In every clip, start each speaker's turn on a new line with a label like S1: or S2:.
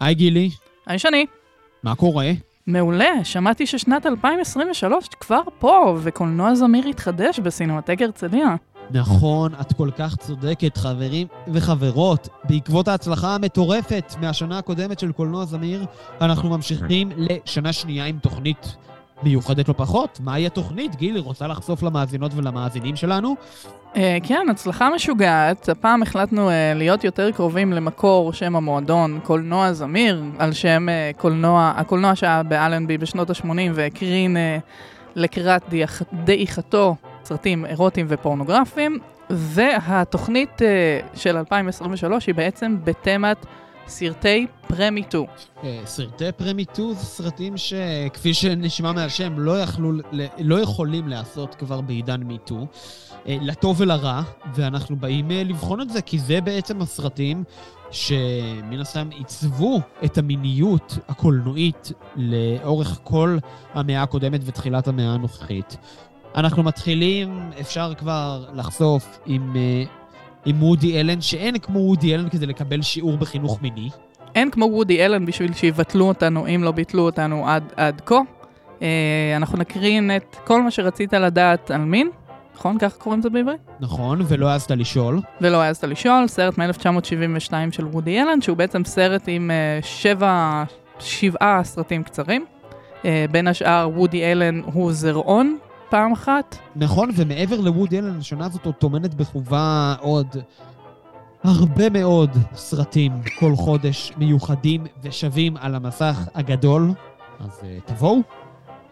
S1: היי גילי,
S2: היי שני.
S1: מה קורה?
S2: מעולה, שמעתי ששנת 2023 כבר פה, וקולנוע זמיר התחדש בסינמטק הרצליה.
S1: נכון, את כל כך צודקת, חברים וחברות. בעקבות ההצלחה המטורפת מהשנה הקודמת של קולנוע זמיר, אנחנו ממשיכים לשנה שנייה עם תוכנית מיוחדת לא פחות. מהי התוכנית? גילי, רוצה לחשוף למאזינות ולמאזינים שלנו?
S2: Uh, כן, הצלחה משוגעת. הפעם החלטנו uh, להיות יותר קרובים למקור שם המועדון, קולנוע זמיר, על שם uh, קולנוע, הקולנוע שהיה באלנבי בשנות ה-80 והקרין לקראת דעיכ, דעיכתו סרטים אירוטיים ופורנוגרפיים, והתוכנית של 2023 היא בעצם בתמת סרטי pre-MeToo.
S1: אה, סרטי pre-MeToo זה סרטים שכפי שנשמע מהשם לא, יכלו, לא יכולים להיעשות כבר בעידן MeToo, אה, לטוב ולרע, ואנחנו באים אה, לבחון את זה כי זה בעצם הסרטים שמן הסתם עיצבו את המיניות הקולנועית לאורך כל המאה הקודמת ותחילת המאה הנוכחית. אנחנו מתחילים, אפשר כבר לחשוף עם עם וודי אלן, שאין כמו וודי אלן כדי לקבל שיעור בחינוך מיני.
S2: אין כמו וודי אלן בשביל שיבטלו אותנו, אם לא ביטלו אותנו עד, עד כה. אה, אנחנו נקרין את כל מה שרצית לדעת על מין, נכון? ככה קוראים לזה בעברית?
S1: נכון, ולא העזת לשאול.
S2: ולא העזת לשאול, סרט מ-1972 של וודי אלן, שהוא בעצם סרט עם אה, שבע, שבעה סרטים קצרים. אה, בין השאר, וודי אלן הוא זרעון פעם אחת.
S1: נכון, ומעבר לוודי אלן, השנה הזאת עוד טומנת בחובה עוד הרבה מאוד סרטים כל חודש מיוחדים ושווים על המסך הגדול. אז uh, תבואו.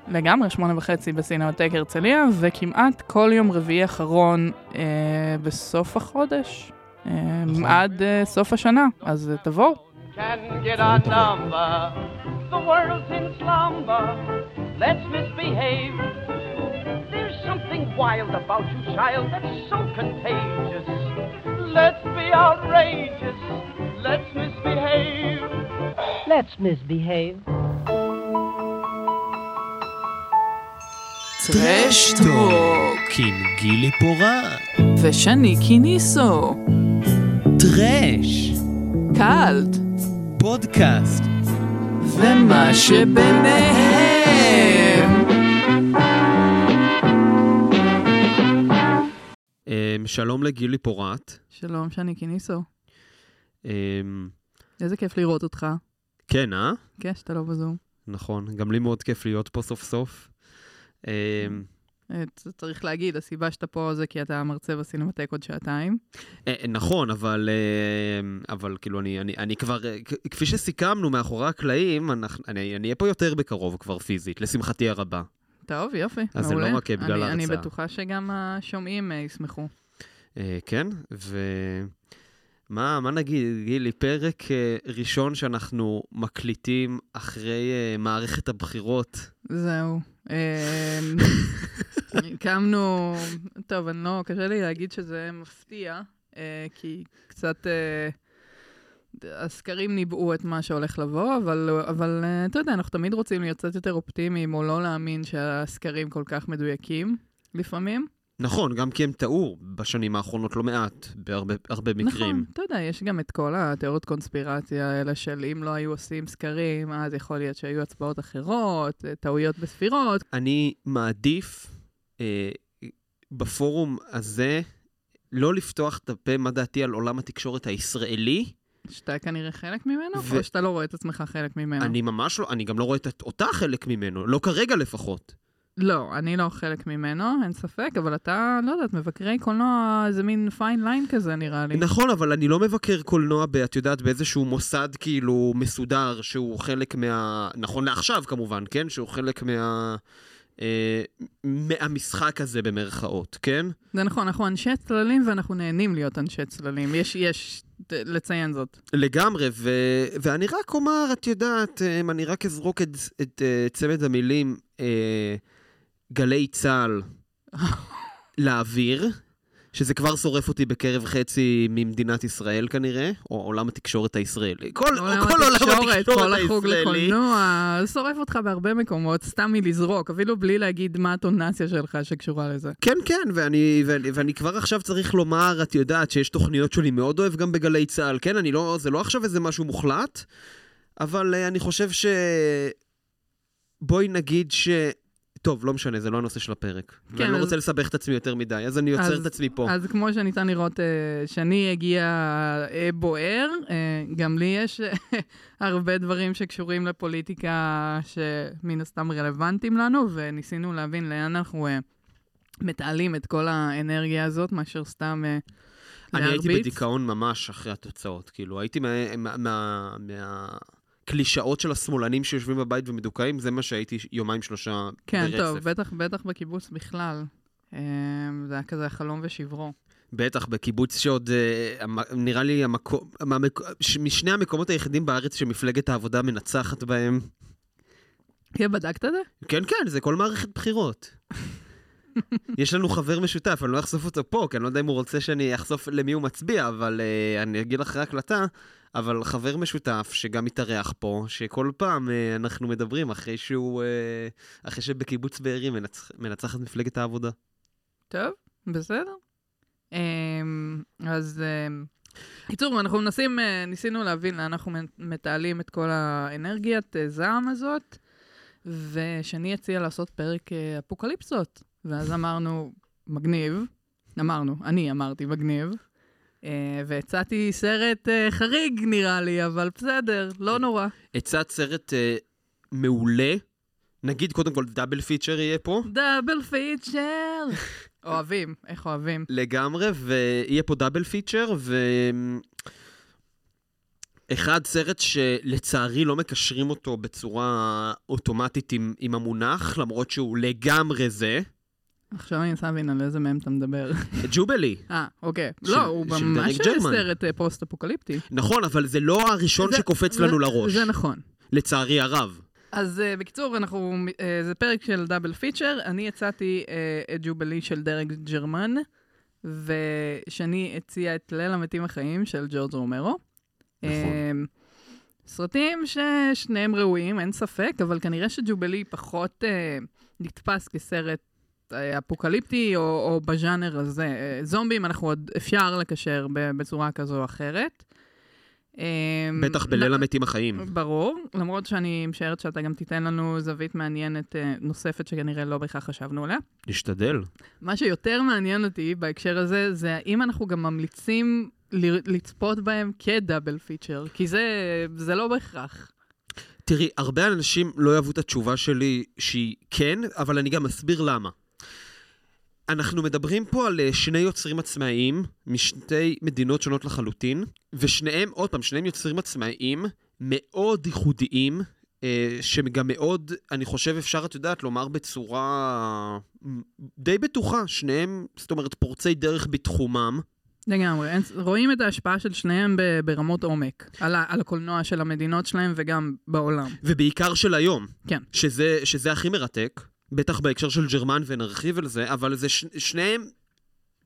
S2: לגמרי, שמונה וחצי בסינמטק הרצליה, וכמעט כל יום רביעי אחרון אה, בסוף החודש, אה, נכון. עד אה, סוף השנה, אז uh, תבואו. Let's misbehave. something wild about you, child, that's so contagious. Let's be outrageous. Let's misbehave. Let's misbehave. טרשטוק עם גילי פורט ושני קיניסו טרש קאלט פודקאסט ומה שביניהם
S1: שלום לגילי פורט.
S2: שלום, שני קיניסו. אמ, איזה כיף לראות אותך.
S1: כן, אה?
S2: כן, שאתה לא בזום.
S1: נכון, גם לי מאוד כיף להיות פה סוף סוף. אמ,
S2: אה, צריך להגיד, הסיבה שאתה פה זה כי אתה מרצה בסינמטק עוד שעתיים.
S1: אה, נכון, אבל, אבל כאילו, אני, אני, אני כבר, כפי שסיכמנו מאחורי הקלעים, אני אהיה פה יותר בקרוב כבר פיזית, לשמחתי הרבה.
S2: טוב, יופי,
S1: מעולה. אז זה לא רק בגלל ההרצאה.
S2: אני בטוחה שגם השומעים אה, ישמחו.
S1: אה, כן, ומה מה נגיד, גילי, פרק אה, ראשון שאנחנו מקליטים אחרי מערכת הבחירות.
S2: זהו. הקמנו, טוב, אני לא, קשה לי להגיד שזה מפתיע, כי קצת... הסקרים ניבאו את מה שהולך לבוא, אבל, אבל אה, אתה יודע, אנחנו תמיד רוצים להיות קצת יותר אופטימיים, או לא להאמין שהסקרים כל כך מדויקים, לפעמים.
S1: נכון, גם כי הם טעו בשנים האחרונות לא מעט, בהרבה מקרים.
S2: נכון, אתה יודע, יש גם את כל התיאוריות קונספירציה האלה של אם לא היו עושים סקרים, אז יכול להיות שהיו הצבעות אחרות, טעויות בספירות.
S1: אני מעדיף אה, בפורום הזה לא לפתוח את הפה מה דעתי על עולם התקשורת הישראלי,
S2: שאתה כנראה חלק ממנו, ו... או שאתה לא רואה את עצמך חלק ממנו?
S1: אני ממש לא, אני גם לא רואה את אותה חלק ממנו, לא כרגע לפחות.
S2: לא, אני לא חלק ממנו, אין ספק, אבל אתה, לא יודעת, מבקרי קולנוע זה מין פיין ליין כזה, נראה לי.
S1: נכון, אבל אני לא מבקר קולנוע, ב, את יודעת, באיזשהו מוסד כאילו מסודר, שהוא חלק מה... נכון לעכשיו כמובן, כן? שהוא חלק מה... אה, מהמשחק הזה במרכאות, כן?
S2: זה נכון, אנחנו אנשי צללים ואנחנו נהנים להיות אנשי צללים. יש, יש לציין זאת.
S1: לגמרי, ו, ואני רק אומר, את יודעת, אה, אני רק אזרוק את, את uh, צמד המילים uh, גלי צה"ל לאוויר. שזה כבר שורף אותי בקרב חצי ממדינת ישראל כנראה, או עולם התקשורת הישראלי.
S2: כל, עולם כל עולם התקשורת. כל החוג לקולנוע, שורף אותך בהרבה מקומות, סתם מלזרוק, אפילו בלי להגיד מה הטונציה שלך שקשורה לזה.
S1: כן, כן, ואני, ואני, ואני כבר עכשיו צריך לומר, את יודעת, שיש תוכניות שאני מאוד אוהב גם בגלי צה"ל, כן? אני לא, זה לא עכשיו איזה משהו מוחלט. אבל אה, אני חושב ש... בואי נגיד ש... טוב, לא משנה, זה לא הנושא של הפרק.
S2: כן,
S1: ואני לא
S2: אז-
S1: רוצה לסבך את עצמי יותר מדי, אז אני עוצר
S2: אז-
S1: את עצמי פה.
S2: אז כמו שניתן לראות, אה, שני הגיע אה, בוער, אה, גם לי יש אה, הרבה דברים שקשורים לפוליטיקה שמן הסתם רלוונטיים לנו, וניסינו להבין לאן אנחנו אה, מתעלים את כל האנרגיה הזאת, מאשר סתם אה,
S1: אני הייתי
S2: להרביץ.
S1: בדיכאון ממש אחרי התוצאות. כאילו, הייתי מה- מה- מה- מהקלישאות של השמאלנים שיושבים בבית ומדוכאים, זה מה שהייתי יומיים שלושה
S2: כן,
S1: ברצף.
S2: טוב, בטח, בטח בקיבוץ בכלל. אה, זה היה כזה חלום ושברו.
S1: בטח, בקיבוץ שעוד, אה, נראה לי המקום, משני המקומות היחידים בארץ שמפלגת העבודה מנצחת בהם.
S2: כן, בדקת את זה?
S1: כן, כן, זה כל מערכת בחירות. יש לנו חבר משותף, אני לא אחשוף אותו פה, כי אני לא יודע אם הוא רוצה שאני אחשוף למי הוא מצביע, אבל uh, אני אגיד אחרי הקלטה, אבל חבר משותף שגם מתארח פה, שכל פעם uh, אנחנו מדברים אחרי שהוא, uh, אחרי שבקיבוץ בארי מנצח, מנצחת מפלגת העבודה.
S2: טוב, בסדר. אמ, אז אמ, קיצור, אנחנו מנסים, אה, ניסינו להבין לאן אנחנו מתעלים את כל האנרגיית אה, זעם הזאת, ושני הציע לעשות פרק אה, אפוקליפסות. ואז אמרנו, מגניב. אמרנו, אני אמרתי מגניב. אה, והצעתי סרט אה, חריג נראה לי, אבל בסדר, לא נורא.
S1: הצעת סרט מעולה, נגיד קודם כל double feature יהיה פה.
S2: double feature! אוהבים, איך אוהבים.
S1: לגמרי, ויהיה פה double feature, ו... אחד, סרט שלצערי לא מקשרים אותו בצורה אוטומטית עם, עם המונח, למרות שהוא לגמרי זה.
S2: עכשיו אני מנסה להבין על איזה מהם אתה מדבר.
S1: Jubilee.
S2: אה, אוקיי. לא, הוא ממש. סרט אה, פוסט-אפוקליפטי.
S1: נכון, אבל זה לא הראשון שקופץ לנו לראש,
S2: זה נכון.
S1: לצערי הרב.
S2: אז uh, בקיצור, אנחנו, uh, זה פרק של דאבל פיצ'ר. אני הצעתי uh, את ג'ובלי של דרג ג'רמן, ושני הציע את ליל המתים החיים של ג'ורג' רומרו.
S1: נכון.
S2: Uh, סרטים ששניהם ראויים, אין ספק, אבל כנראה שג'ובלי פחות uh, נתפס כסרט אפוקליפטי או, או בז'אנר הזה. Uh, זומבים אנחנו עוד אפשר לקשר בצורה כזו או אחרת. Uh,
S1: בטח בליל המתים החיים.
S2: ברור, למרות שאני משערת שאתה גם תיתן לנו זווית מעניינת אה, נוספת שכנראה לא בהכרח חשבנו עליה.
S1: נשתדל.
S2: מה שיותר מעניין אותי בהקשר הזה, זה האם אנחנו גם ממליצים ל- לצפות בהם כדאבל פיצ'ר, כי זה, זה לא בהכרח.
S1: תראי, הרבה אנשים לא יאהבו את התשובה שלי שהיא כן, אבל אני גם אסביר למה. אנחנו מדברים פה על אה, שני יוצרים עצמאיים משתי מדינות שונות לחלוטין, ושניהם, עוד פעם, שניהם יוצרים עצמאיים מאוד ייחודיים, אה, שגם מאוד, אני חושב, אפשר, את יודעת, לומר בצורה מ, די בטוחה, שניהם, זאת אומרת, פורצי דרך בתחומם.
S2: לגמרי, רואים את ההשפעה של שניהם ברמות עומק, על, על הקולנוע של המדינות שלהם וגם בעולם.
S1: ובעיקר של היום.
S2: כן.
S1: שזה, שזה הכי מרתק, בטח בהקשר של ג'רמן ונרחיב על זה, אבל זה ש, שניהם,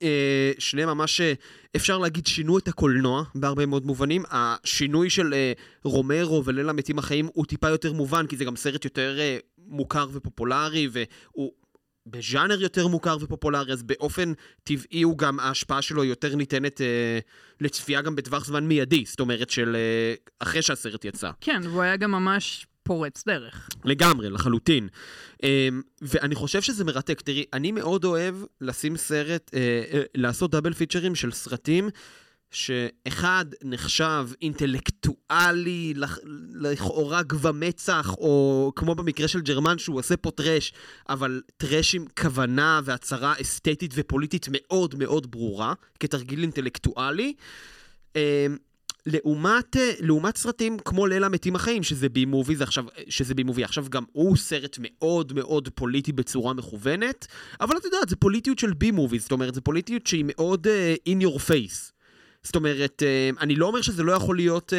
S1: אה, שניהם ממש, אה, אפשר להגיד, שינו את הקולנוע בהרבה מאוד מובנים. השינוי של אה, רומרו וליל המתים החיים הוא טיפה יותר מובן, כי זה גם סרט יותר אה, מוכר ופופולרי, והוא... בז'אנר יותר מוכר ופופולרי, אז באופן טבעי הוא גם, ההשפעה שלו יותר ניתנת אה, לצפייה גם בטווח זמן מיידי, זאת אומרת של אה, אחרי שהסרט יצא.
S2: כן, והוא היה גם ממש פורץ דרך.
S1: לגמרי, לחלוטין. אמ, ואני חושב שזה מרתק. תראי, אני מאוד אוהב לשים סרט, אה, אה, לעשות דאבל פיצ'רים של סרטים. שאחד נחשב אינטלקטואלי, לכ- לכאורה גבה מצח, או כמו במקרה של ג'רמן שהוא עושה פה טרש, אבל טרש עם כוונה והצהרה אסתטית ופוליטית מאוד מאוד ברורה, כתרגיל אינטלקטואלי. לעומת, אה, לעומת סרטים כמו ליל המתים החיים, שזה בי מובי, זה עכשיו, שזה בי מובי, עכשיו גם הוא סרט מאוד מאוד פוליטי בצורה מכוונת, אבל את יודעת, זה פוליטיות של B movie, זאת אומרת, זה פוליטיות שהיא מאוד אה, in your face. זאת אומרת, אה, אני לא אומר שזה לא יכול להיות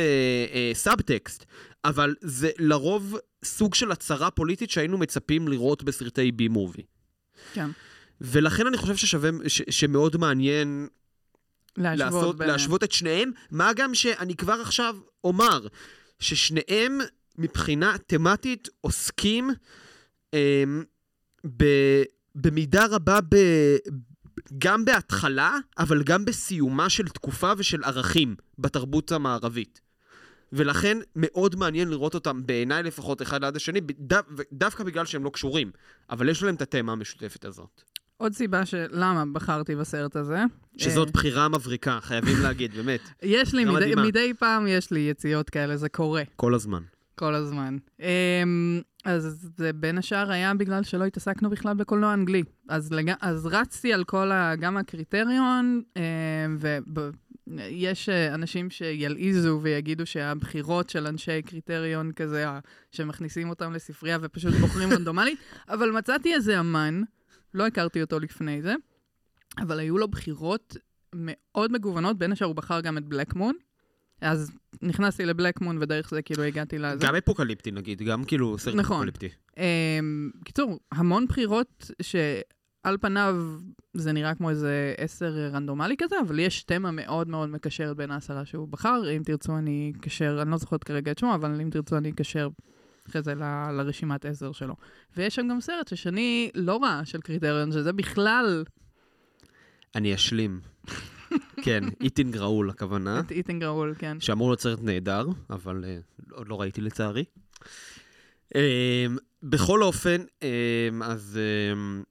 S1: subtext, אה, אה, אבל זה לרוב סוג של הצהרה פוליטית שהיינו מצפים לראות בסרטי B movie.
S2: כן.
S1: ולכן אני חושב ששווה, ש, שמאוד מעניין
S2: להשוות
S1: לעשות. להשוות את שניהם, מה גם שאני כבר עכשיו אומר ששניהם מבחינה תמטית עוסקים אמ, ב, במידה רבה ב, גם בהתחלה, אבל גם בסיומה של תקופה ושל ערכים בתרבות המערבית. ולכן מאוד מעניין לראות אותם, בעיניי לפחות, אחד ליד השני, דו, דווקא בגלל שהם לא קשורים, אבל יש להם את התמה המשותפת הזאת.
S2: עוד סיבה של למה בחרתי בסרט הזה.
S1: שזאת
S2: אה,
S1: בחירה מבריקה, חייבים להגיד, באמת.
S2: יש לי, מדי. מדי פעם יש לי יציאות כאלה, זה קורה.
S1: כל הזמן.
S2: כל הזמן. אמ, אז זה בין השאר היה בגלל שלא התעסקנו בכלל בקולנוע אנגלי. אז, לג... אז רצתי על כל ה... גם הקריטריון, אמ, ויש אה, אנשים שילעיזו ויגידו שהבחירות של אנשי קריטריון כזה, שמכניסים אותם לספרייה ופשוט בוחרים רנדומלית, אבל מצאתי איזה אמן, לא הכרתי אותו לפני זה, אבל היו לו בחירות מאוד מגוונות, בין השאר הוא בחר גם את בלק מון. אז נכנסתי לבלק מון ודרך זה כאילו הגעתי לזה.
S1: גם אפוקליפטי נגיד, גם כאילו סרט
S2: נכון.
S1: אפוקליפטי.
S2: אמ, קיצור, המון בחירות שעל פניו זה נראה כמו איזה עשר רנדומלי כזה, אבל יש תמה מאוד מאוד מקשרת בין העשרה שהוא בחר. אם תרצו אני אקשר, אני לא זוכרת כרגע את שמו, אבל אם תרצו אני אקשר אחרי זה ל- לרשימת עשר שלו. ויש שם גם סרט ששני לא רע של קריטריון, שזה בכלל
S1: אני אשלים. כן, Eating Raoul הכוונה.
S2: Eating Raoul, כן.
S1: שאמור להיות סרט נהדר, אבל uh, עוד לא ראיתי לצערי. Um, בכל אופן, um, אז um,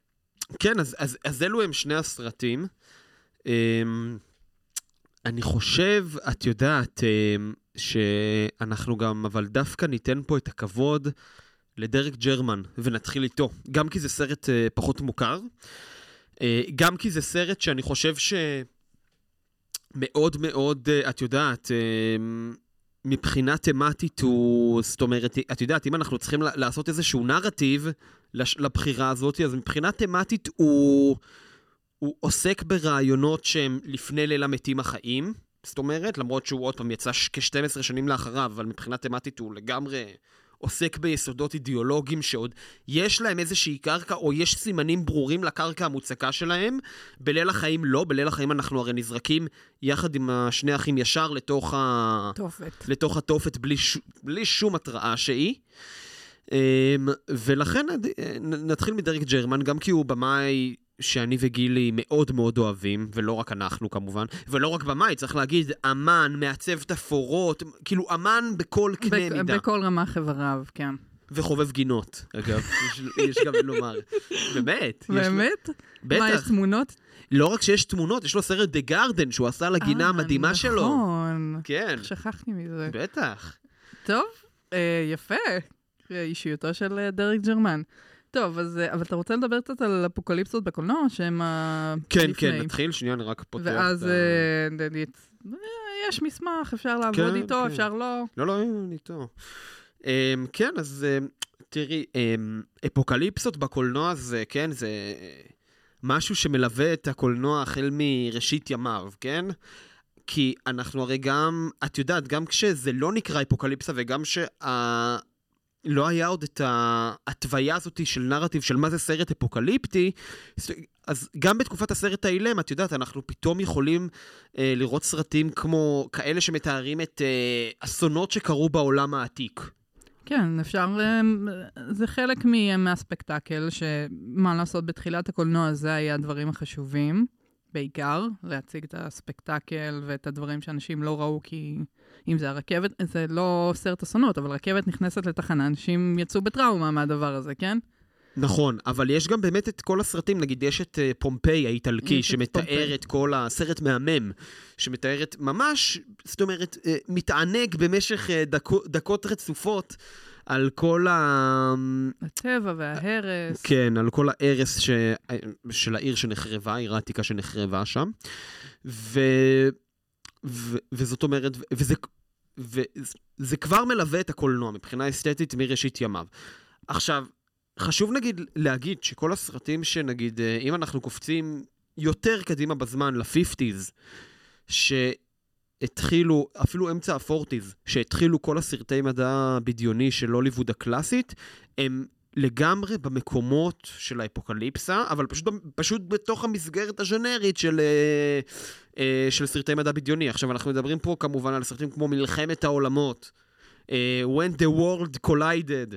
S1: כן, אז, אז, אז אלו הם שני הסרטים. Um, אני חושב, את יודעת, um, שאנחנו גם, אבל דווקא ניתן פה את הכבוד לדרק ג'רמן, ונתחיל איתו. גם כי זה סרט uh, פחות מוכר, uh, גם כי זה סרט שאני חושב ש... מאוד אה, את יודעת, אה, מבחינה תמטית הוא, זאת אומרת, את יודעת, אם אנחנו צריכים לעשות איזשהו נרטיב לבחירה הזאת, אז מבחינה תמטית הוא, הוא עוסק ברעיונות שהם לפני ליל המתים החיים. זאת אומרת, למרות שהוא עוד פעם יצא ש- כ-12 שנים לאחריו, אבל מבחינה תמטית הוא לגמרי עוסק ביסודות אידיאולוגיים שעוד יש להם איזושהי קרקע, או יש סימנים ברורים לקרקע המוצקה שלהם. בליל החיים לא, בליל החיים אנחנו הרי נזרקים יחד עם השני אחים ישר לתוך, ה...
S2: תופת.
S1: לתוך התופת בלי, ש... בלי שום התראה שהיא. אמ, ולכן נתחיל מדרק ג'רמן, גם כי הוא במאי שאני וגילי מאוד מאוד אוהבים, ולא רק אנחנו כמובן, ולא רק במאי, צריך להגיד, אמן, מעצב תפאורות, כאילו אמן בכל קנה
S2: בק-
S1: מידה.
S2: בכל רמ"ח איבריו, כן.
S1: וחובב גינות, אגב, יש, יש גם לומר. באמת. יש לו-
S2: באמת? מה, יש
S1: בטח.
S2: תמונות?
S1: לא רק שיש תמונות, יש לו סרט דה גרדן שהוא עשה לגינה
S2: אה,
S1: המדהימה שלו.
S2: נכון.
S1: כן,
S2: שכחתי מזה.
S1: בטח.
S2: טוב, אה, יפה. אה, אישיותו של אה, דרק ג'רמן. טוב, אז, אה, אבל אתה רוצה לדבר קצת על אפוקליפסות בקולנוע, שהם ה...
S1: כן,
S2: לפני.
S1: כן, נתחיל, שנייה, אני רק פותח.
S2: ואז
S1: את
S2: אה, אה, יש מסמך, אפשר לעבוד
S1: כן,
S2: איתו,
S1: כן.
S2: אפשר לא.
S1: לא, לא, אני איתו. אמ, כן, אז אמ, תראי, אמ, אפוקליפסות בקולנוע זה, כן, זה משהו שמלווה את הקולנוע החל מראשית ימיו, כן? כי אנחנו הרי גם, את יודעת, גם כשזה לא נקרא אפוקליפסה וגם שה... לא היה עוד את ההתוויה הזאת של נרטיב של מה זה סרט אפוקליפטי, אז גם בתקופת הסרט האילם, את יודעת, אנחנו פתאום יכולים אה, לראות סרטים כמו כאלה שמתארים את אה, אסונות שקרו בעולם העתיק.
S2: כן, אפשר, אה, זה חלק מהספקטקל, שמה לעשות, בתחילת הקולנוע זה היה הדברים החשובים, בעיקר, להציג את הספקטקל ואת הדברים שאנשים לא ראו, כי אם זה הרכבת, זה לא סרט אסונות, אבל רכבת נכנסת לתחנה, אנשים יצאו בטראומה מהדבר הזה, כן?
S1: נכון, אבל יש גם באמת את כל הסרטים, נגיד יש את אה, פומפיי האיטלקי, שמתאר. את כל הסרט מהמם, שמתאר את ממש, זאת אומרת, אה, מתענג במשך אה, דקו, דקות רצופות על כל ה...
S2: הטבע וההרס.
S1: כן, על כל ההרס ש... של העיר שנחרבה, העיר העתיקה שנחרבה שם. ו... ו... וזאת אומרת, וזה... וזה כבר מלווה את הקולנוע מבחינה אסתטית מראשית ימיו. עכשיו, חשוב נגיד להגיד שכל הסרטים שנגיד, אה, אם אנחנו קופצים יותר קדימה בזמן, ל-50's, שהתחילו, אפילו אמצע ה-40's, שהתחילו כל הסרטי מדע בדיוני של הוליווד הקלאסית, הם לגמרי במקומות של האפוקליפסה, אבל פשוט, פשוט בתוך המסגרת הז'נרית של, אה, אה, של סרטי מדע בדיוני. עכשיו, אנחנו מדברים פה כמובן על סרטים כמו מלחמת העולמות, אה, When the World Collided.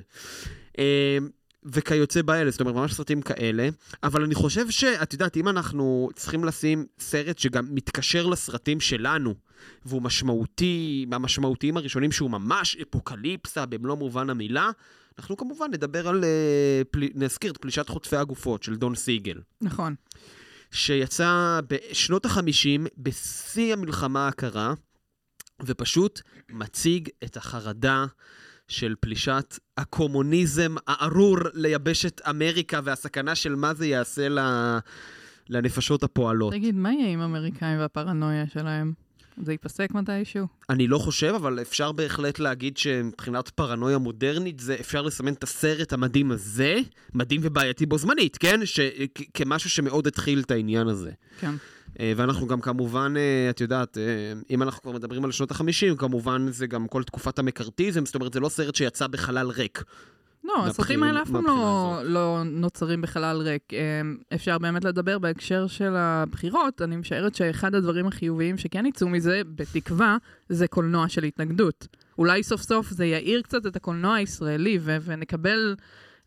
S1: וכיוצא באלה, זאת אומרת, ממש סרטים כאלה. אבל אני חושב שאת יודעת, אם אנחנו צריכים לשים סרט שגם מתקשר לסרטים שלנו, והוא משמעותי, מהמשמעותיים הראשונים שהוא ממש אפוקליפסה במלוא מובן המילה, אנחנו כמובן נדבר על, אה, פל... נזכיר את פלישת חוטפי הגופות של דון סיגל.
S2: נכון.
S1: שיצא בשנות החמישים, בשיא המלחמה הקרה, ופשוט מציג את החרדה של פלישת הקומוניזם הארור ליבשת אמריקה והסכנה של מה זה יעשה לנפשות הפועלות.
S2: תגיד, מה יהיה עם האמריקאים והפרנויה שלהם? זה ייפסק מתישהו?
S1: אני לא חושב, אבל אפשר בהחלט להגיד שמבחינת פרנויה מודרנית, זה אפשר לסמן את הסרט המדהים הזה, מדהים ובעייתי בו זמנית, כן? ש... כמשהו שמאוד התחיל את העניין הזה.
S2: כן.
S1: אה, ואנחנו גם כמובן, אה, את יודעת, אה, אם אנחנו כבר מדברים על שנות ה-50, כמובן זה גם כל תקופת המקארתיזם, זאת אומרת, זה לא סרט שיצא בחלל ריק.
S2: לא, הסרטים האלה אף פעם לא, לא נוצרים בחלל ריק. אפשר באמת לדבר בהקשר של הבחירות. אני משערת שאחד הדברים החיוביים שכן יצאו מזה, בתקווה, זה קולנוע של התנגדות. אולי סוף סוף זה יאיר קצת את הקולנוע הישראלי, ו- ונקבל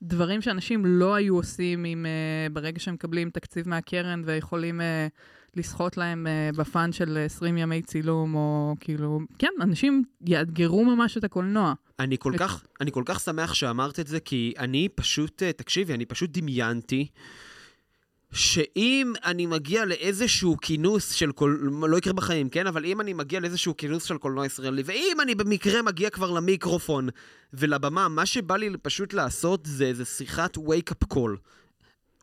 S2: דברים שאנשים לא היו עושים אם, uh, ברגע שהם מקבלים תקציב מהקרן ויכולים... Uh, לסחוט להם uh, בפאן של 20 ימי צילום, או כאילו, כן, אנשים יאתגרו ממש את הקולנוע.
S1: אני כל, את... כך, אני כל כך שמח שאמרת את זה, כי אני פשוט, uh, תקשיבי, אני פשוט דמיינתי. שאם אני מגיע לאיזשהו כינוס של קול... לא יקרה בחיים, כן? אבל אם אני מגיע לאיזשהו כינוס של קולנוע ישראלי, ואם אני במקרה מגיע כבר למיקרופון ולבמה, מה שבא לי פשוט לעשות זה איזה שיחת wake-up call.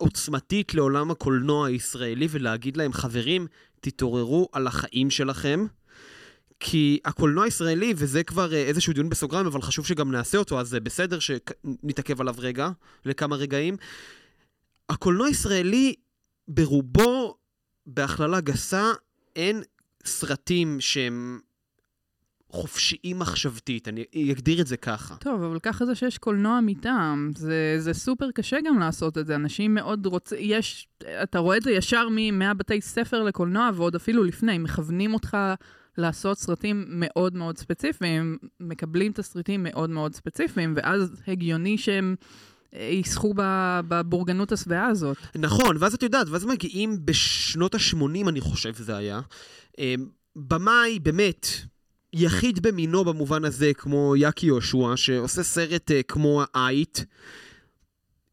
S1: עוצמתית לעולם הקולנוע הישראלי ולהגיד להם, חברים, תתעוררו על החיים שלכם. כי הקולנוע הישראלי, וזה כבר אה, איזשהו דיון בסוגריים, אבל חשוב שגם נעשה אותו, אז זה בסדר שנתעכב עליו רגע, לכמה רגעים. הקולנוע הישראלי, ברובו, בהכללה גסה, אין סרטים שהם חופשיים מחשבתית, אני אגדיר את זה ככה.
S2: טוב, אבל ככה זה שיש קולנוע מטעם, זה, זה סופר קשה גם לעשות את זה. אנשים מאוד רוצים, יש, אתה רואה את זה ישר מהבתי ספר לקולנוע, ועוד אפילו לפני, מכוונים אותך לעשות סרטים מאוד מאוד ספציפיים, מקבלים תסריטים מאוד מאוד ספציפיים, ואז הגיוני שהם... יסחו בבורגנות השבעה הזאת.
S1: נכון, ואז את יודעת, ואז מגיעים בשנות ה-80, אני חושב זה היה. אה, במאי, באמת, יחיד במינו במובן הזה, כמו יאקי יהושע, שעושה סרט uh, כמו האייט,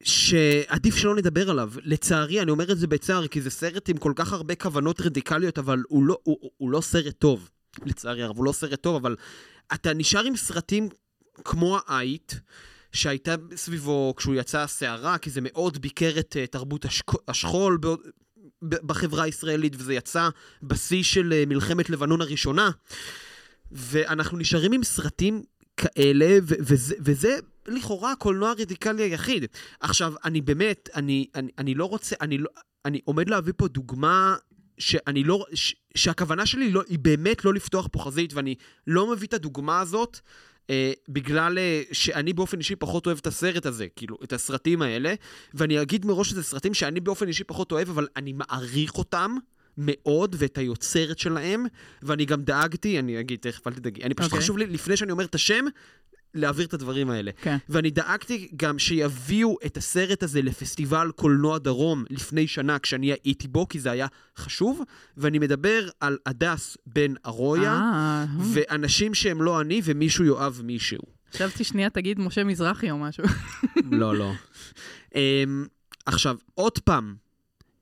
S1: שעדיף שלא נדבר עליו. לצערי, אני אומר את זה בצער, כי זה סרט עם כל כך הרבה כוונות רדיקליות, אבל הוא לא, הוא, הוא לא סרט טוב. לצערי הרב, הוא לא סרט טוב, אבל אתה נשאר עם סרטים כמו האייט, שהייתה סביבו, כשהוא יצא הסערה, כי זה מאוד ביקר את uh, תרבות השכול בחברה הישראלית, וזה יצא בשיא של uh, מלחמת לבנון הראשונה. ואנחנו נשארים עם סרטים כאלה, ו- וזה, וזה לכאורה הקולנוע הרדיקלי היחיד. עכשיו, אני באמת, אני, אני, אני לא רוצה, אני, לא, אני עומד להביא פה דוגמה שאני לא, ש, שהכוונה שלי לא, היא באמת לא לפתוח פה חזית, ואני לא מביא את הדוגמה הזאת אה, בגלל אה, שאני באופן אישי פחות אוהב את הסרט הזה, כאילו, את הסרטים האלה, ואני אגיד מראש שזה סרטים שאני באופן אישי פחות אוהב, אבל אני מעריך אותם. מאוד ואת היוצרת שלהם, ואני גם דאגתי, אני אגיד, תכף אל תדאגי, אני פשוט okay. אוקיי. חשוב לי, לפני שאני אומר את השם, להעביר את הדברים האלה. כן. Okay. ואני דאגתי גם שיביאו את הסרט הזה לפסטיבל קולנוע דרום לפני שנה, כשאני הייתי בו, כי זה היה חשוב, ואני מדבר על הדס בן ארויה, ah. ואנשים שהם לא אני, ומישהו יאהב מישהו.
S2: חשבתי שנייה תגיד משה מזרחי או משהו.
S1: לא, לא. um, עכשיו, עוד פעם,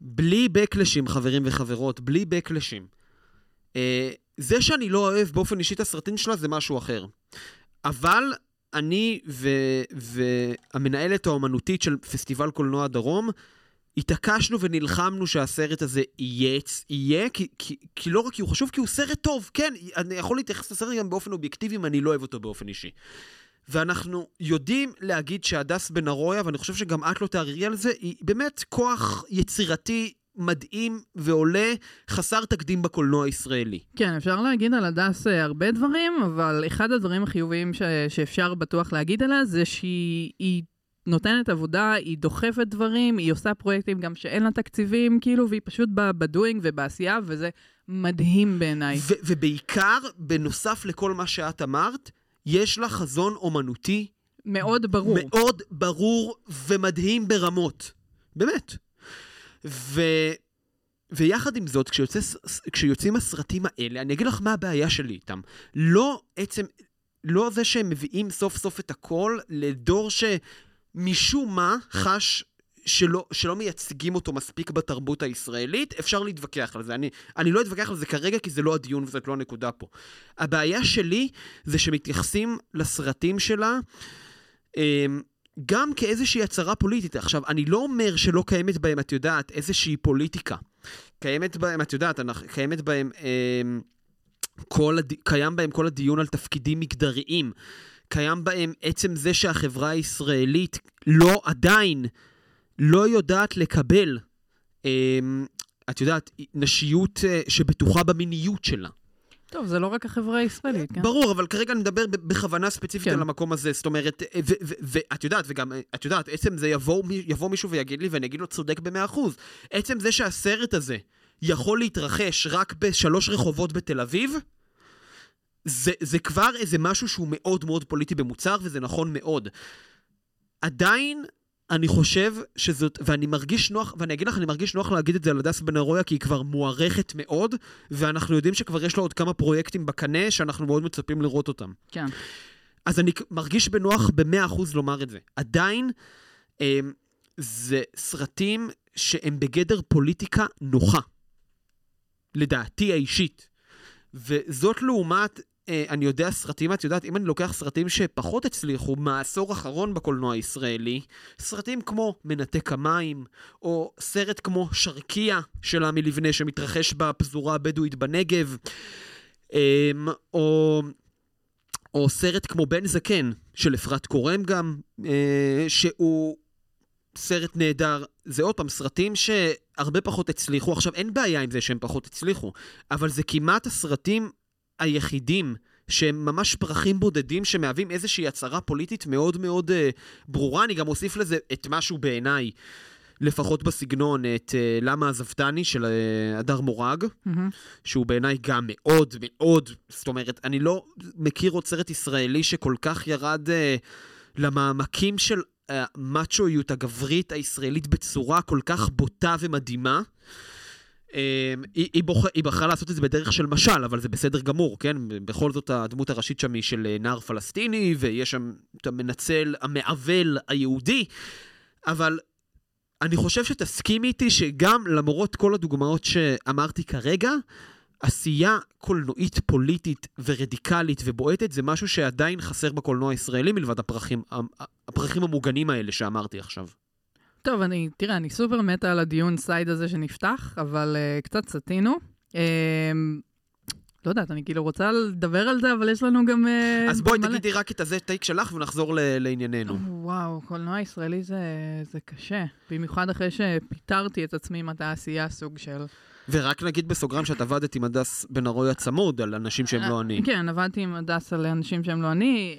S1: בלי בקלשים, חברים וחברות, בלי בקלשים. אה, זה שאני לא אוהב באופן אישי את הסרטים שלה זה משהו אחר. אבל אני ו, והמנהלת האומנותית של פסטיבל קולנוע דרום, התעקשנו ונלחמנו שהסרט הזה יהיה, יהיה כי, כי, כי לא רק כי הוא חשוב, כי הוא סרט טוב, כן, אני יכול להתייחס לסרט גם באופן אובייקטיבי אם אני לא אוהב אותו באופן אישי. ואנחנו יודעים להגיד שהדס בן ארויה, ואני חושב שגם את לא תערערי על זה, היא באמת כוח יצירתי מדהים ועולה, חסר תקדים בקולנוע הישראלי.
S2: כן, אפשר להגיד על הדס אה, הרבה דברים, אבל אחד הדברים החיוביים ש... שאפשר בטוח להגיד עליה זה שהיא... נותנת עבודה, היא דוחפת דברים, היא עושה פרויקטים גם שאין לה תקציבים, כאילו, והיא פשוט בדואינג ובעשייה, וזה מדהים בעיניי.
S1: ובעיקר, בנוסף לכל מה שאת אמרת, יש לה חזון אומנותי
S2: מאוד ברור.
S1: מאוד ברור ומדהים ברמות. באמת. ו... ויחד עם זאת, כשיוצא, כשיוצאים הסרטים האלה, אני אגיד לך מה הבעיה שלי איתם. לא עצם, לא זה שהם מביאים סוף סוף את הכל לדור שמשום מה חש שלא, שלא מייצגים אותו מספיק בתרבות הישראלית, אפשר להתווכח על זה. אני, אני לא אתווכח על זה כרגע, כי זה לא הדיון וזאת לא הנקודה פה. הבעיה שלי זה שמתייחסים לסרטים שלה, אמ, גם כאיזושהי הצהרה פוליטית. עכשיו, אני לא אומר שלא קיימת בהם, את יודעת, איזושהי פוליטיקה. קיימת בהם, את יודעת, קיימת בהם, אמ, כל הד... קיים בהם כל הדיון על תפקידים מגדריים. קיים בהם עצם זה שהחברה הישראלית לא עדיין לא יודעת לקבל, אמ, את יודעת, נשיות אה, שבטוחה במיניות שלה.
S2: טוב, זה לא רק החברה הישראלית, כן?
S1: ברור, אבל כרגע אני מדבר בכוונה ספציפית כן. על המקום הזה. זאת אומרת, ואת יודעת, וגם, את יודעת, עצם זה יבוא, יבוא מישהו ויגיד לי, ואני אגיד לו, צודק במאה אחוז. עצם זה שהסרט הזה יכול להתרחש רק בשלוש רחובות בתל אביב, זה, זה כבר איזה משהו שהוא מאוד מאוד פוליטי במוצר, וזה נכון מאוד. עדיין אני חושב שזאת, ואני מרגיש נוח, ואני אגיד לך, אני מרגיש נוח להגיד את זה על הדס בן ארויה, כי היא כבר מוערכת מאוד, ואנחנו יודעים שכבר יש לה עוד כמה פרויקטים בקנה, שאנחנו מאוד מצפים לראות אותם.
S2: כן.
S1: אז אני מרגיש בנוח במאה אחוז לומר את זה. עדיין, אה, זה סרטים שהם בגדר פוליטיקה נוחה. לדעתי האישית. וזאת לעומת אני יודע סרטים, את יודעת, אם אני לוקח סרטים שפחות הצליחו מהעשור האחרון בקולנוע הישראלי, סרטים כמו מנתק המים, או סרט כמו שרקייה של עמי לבנה שמתרחש בפזורה הבדואית בנגב, אמ, או... או סרט כמו בן זקן, של אפרת קורם גם, אה, שהוא סרט נהדר. זה עוד פעם, סרטים שהרבה פחות הצליחו. עכשיו, אין בעיה עם זה שהם פחות הצליחו, אבל זה כמעט הסרטים היחידים שהם ממש פרחים בודדים שמהווים איזושהי הצהרה פוליטית מאוד מאוד uh, ברורה. אני גם אוסיף לזה את משהו בעיניי, לפחות בסגנון, את uh, למה עזבתני של uh, הדר מורג, mm-hmm. שהוא בעיניי גם מאוד מאוד, זאת אומרת, אני לא מכיר עוד סרט ישראלי שכל כך ירד uh, למעמקים של המאצ'ואיות הגברית הישראלית בצורה כל כך בוטה ומדהימה. אמ, היא, היא, בוח, היא בחרה לעשות את זה בדרך של משל, אבל זה בסדר גמור, כן? בכל זאת הדמות הראשית שם היא של אה, נער פלסטיני, ויש שם את המנצל, המעוול היהודי, אבל אני חושב שתסכימי איתי שגם למרות כל הדוגמאות שאמרתי כרגע, עשייה קולנועית פוליטית ורדיקלית ובועטת זה משהו שעדיין חסר בקולנוע הישראלי מלבד הפרחים, הפרחים המוגנים האלה שאמרתי עכשיו.
S2: טוב, אני, תראה, אני סופר מתה על הדיון side הזה שנפתח, אבל uh, קצת סטינו. Uh, לא יודעת, אני כאילו רוצה לדבר על זה, אבל יש לנו גם...
S1: Uh, אז בואי תגידי רק את הזה take שלך ונחזור ל- לענייננו.
S2: וואו, קולנוע ישראלי זה, זה קשה. במיוחד אחרי שפיטרתי את עצמי מהתעשייה, סוג של...
S1: ורק נגיד בסוגריים שאת עבדת עם הדס בן ארויה צמוד על אנשים שהם לא אני.
S2: כן, עבדתי עם הדס על אנשים שהם לא אני.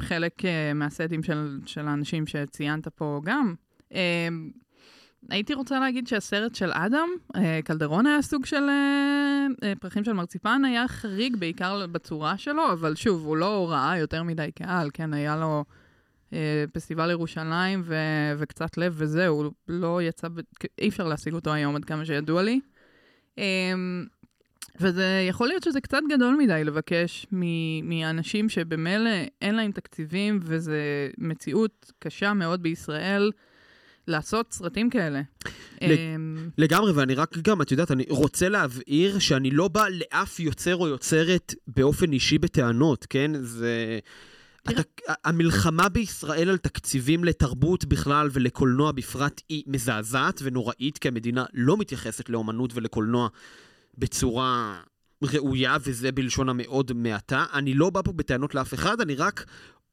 S2: חלק מהסטים של, של האנשים שציינת פה גם, הייתי רוצה להגיד שהסרט של אדם, אה, קלדרון היה סוג של אה, אה, פרחים של מרציפן, היה חריג בעיקר בצורה שלו, אבל שוב, הוא לא ראה יותר מדי קהל, כן, היה לו פסטיבל ירושלים ו- וקצת לב וזהו, הוא לא יצא, ב- אי אפשר להשיג אותו היום עד כמה שידוע לי. אמ, וזה יכול להיות שזה קצת גדול מדי לבקש מאנשים שבמילא אין להם תקציבים, וזו מציאות קשה מאוד בישראל. לעשות סרטים כאלה.
S1: אמ, לגמרי, ואני רק גם, את יודעת, אני רוצה להבהיר שאני לא בא לאף יוצר או יוצרת באופן אישי בטענות, כן? זה... הת... המלחמה בישראל על תקציבים לתרבות בכלל ולקולנוע בפרט היא מזעזעת ונוראית, כי המדינה לא מתייחסת לאומנות ולקולנוע בצורה ראויה, וזה בלשון המאוד מעטה. אני לא בא פה בטענות לאף אחד, אני רק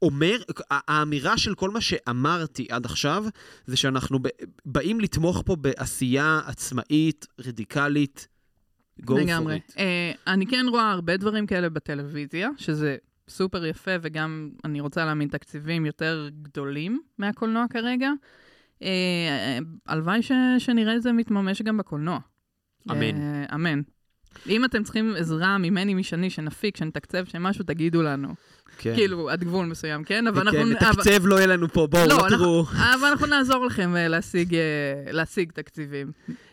S1: אומר, האמירה של כל מה שאמרתי עד עכשיו, זה שאנחנו באים לתמוך פה בעשייה עצמאית, רדיקלית, go לגמרי. for it. Uh,
S2: אני כן רואה הרבה דברים כאלה בטלוויזיה, שזה סופר יפה, וגם אני רוצה להאמין תקציבים יותר גדולים מהקולנוע כרגע. Uh, הלוואי ש, שנראה את זה מתממש גם בקולנוע.
S1: אמן.
S2: Uh, אמן. אם אתם צריכים עזרה ממני, משני, שנפיק, שנתקצב, שמשהו, תגידו לנו.
S1: כן.
S2: כאילו, עד גבול מסוים, כן? אבל אנחנו...
S1: כן,
S2: אבל-
S1: לא יהיה לנו פה, בואו,
S2: לא,
S1: לא תראו.
S2: אבל אנחנו נעזור לכם אה, להשיג, אה, להשיג תקציבים.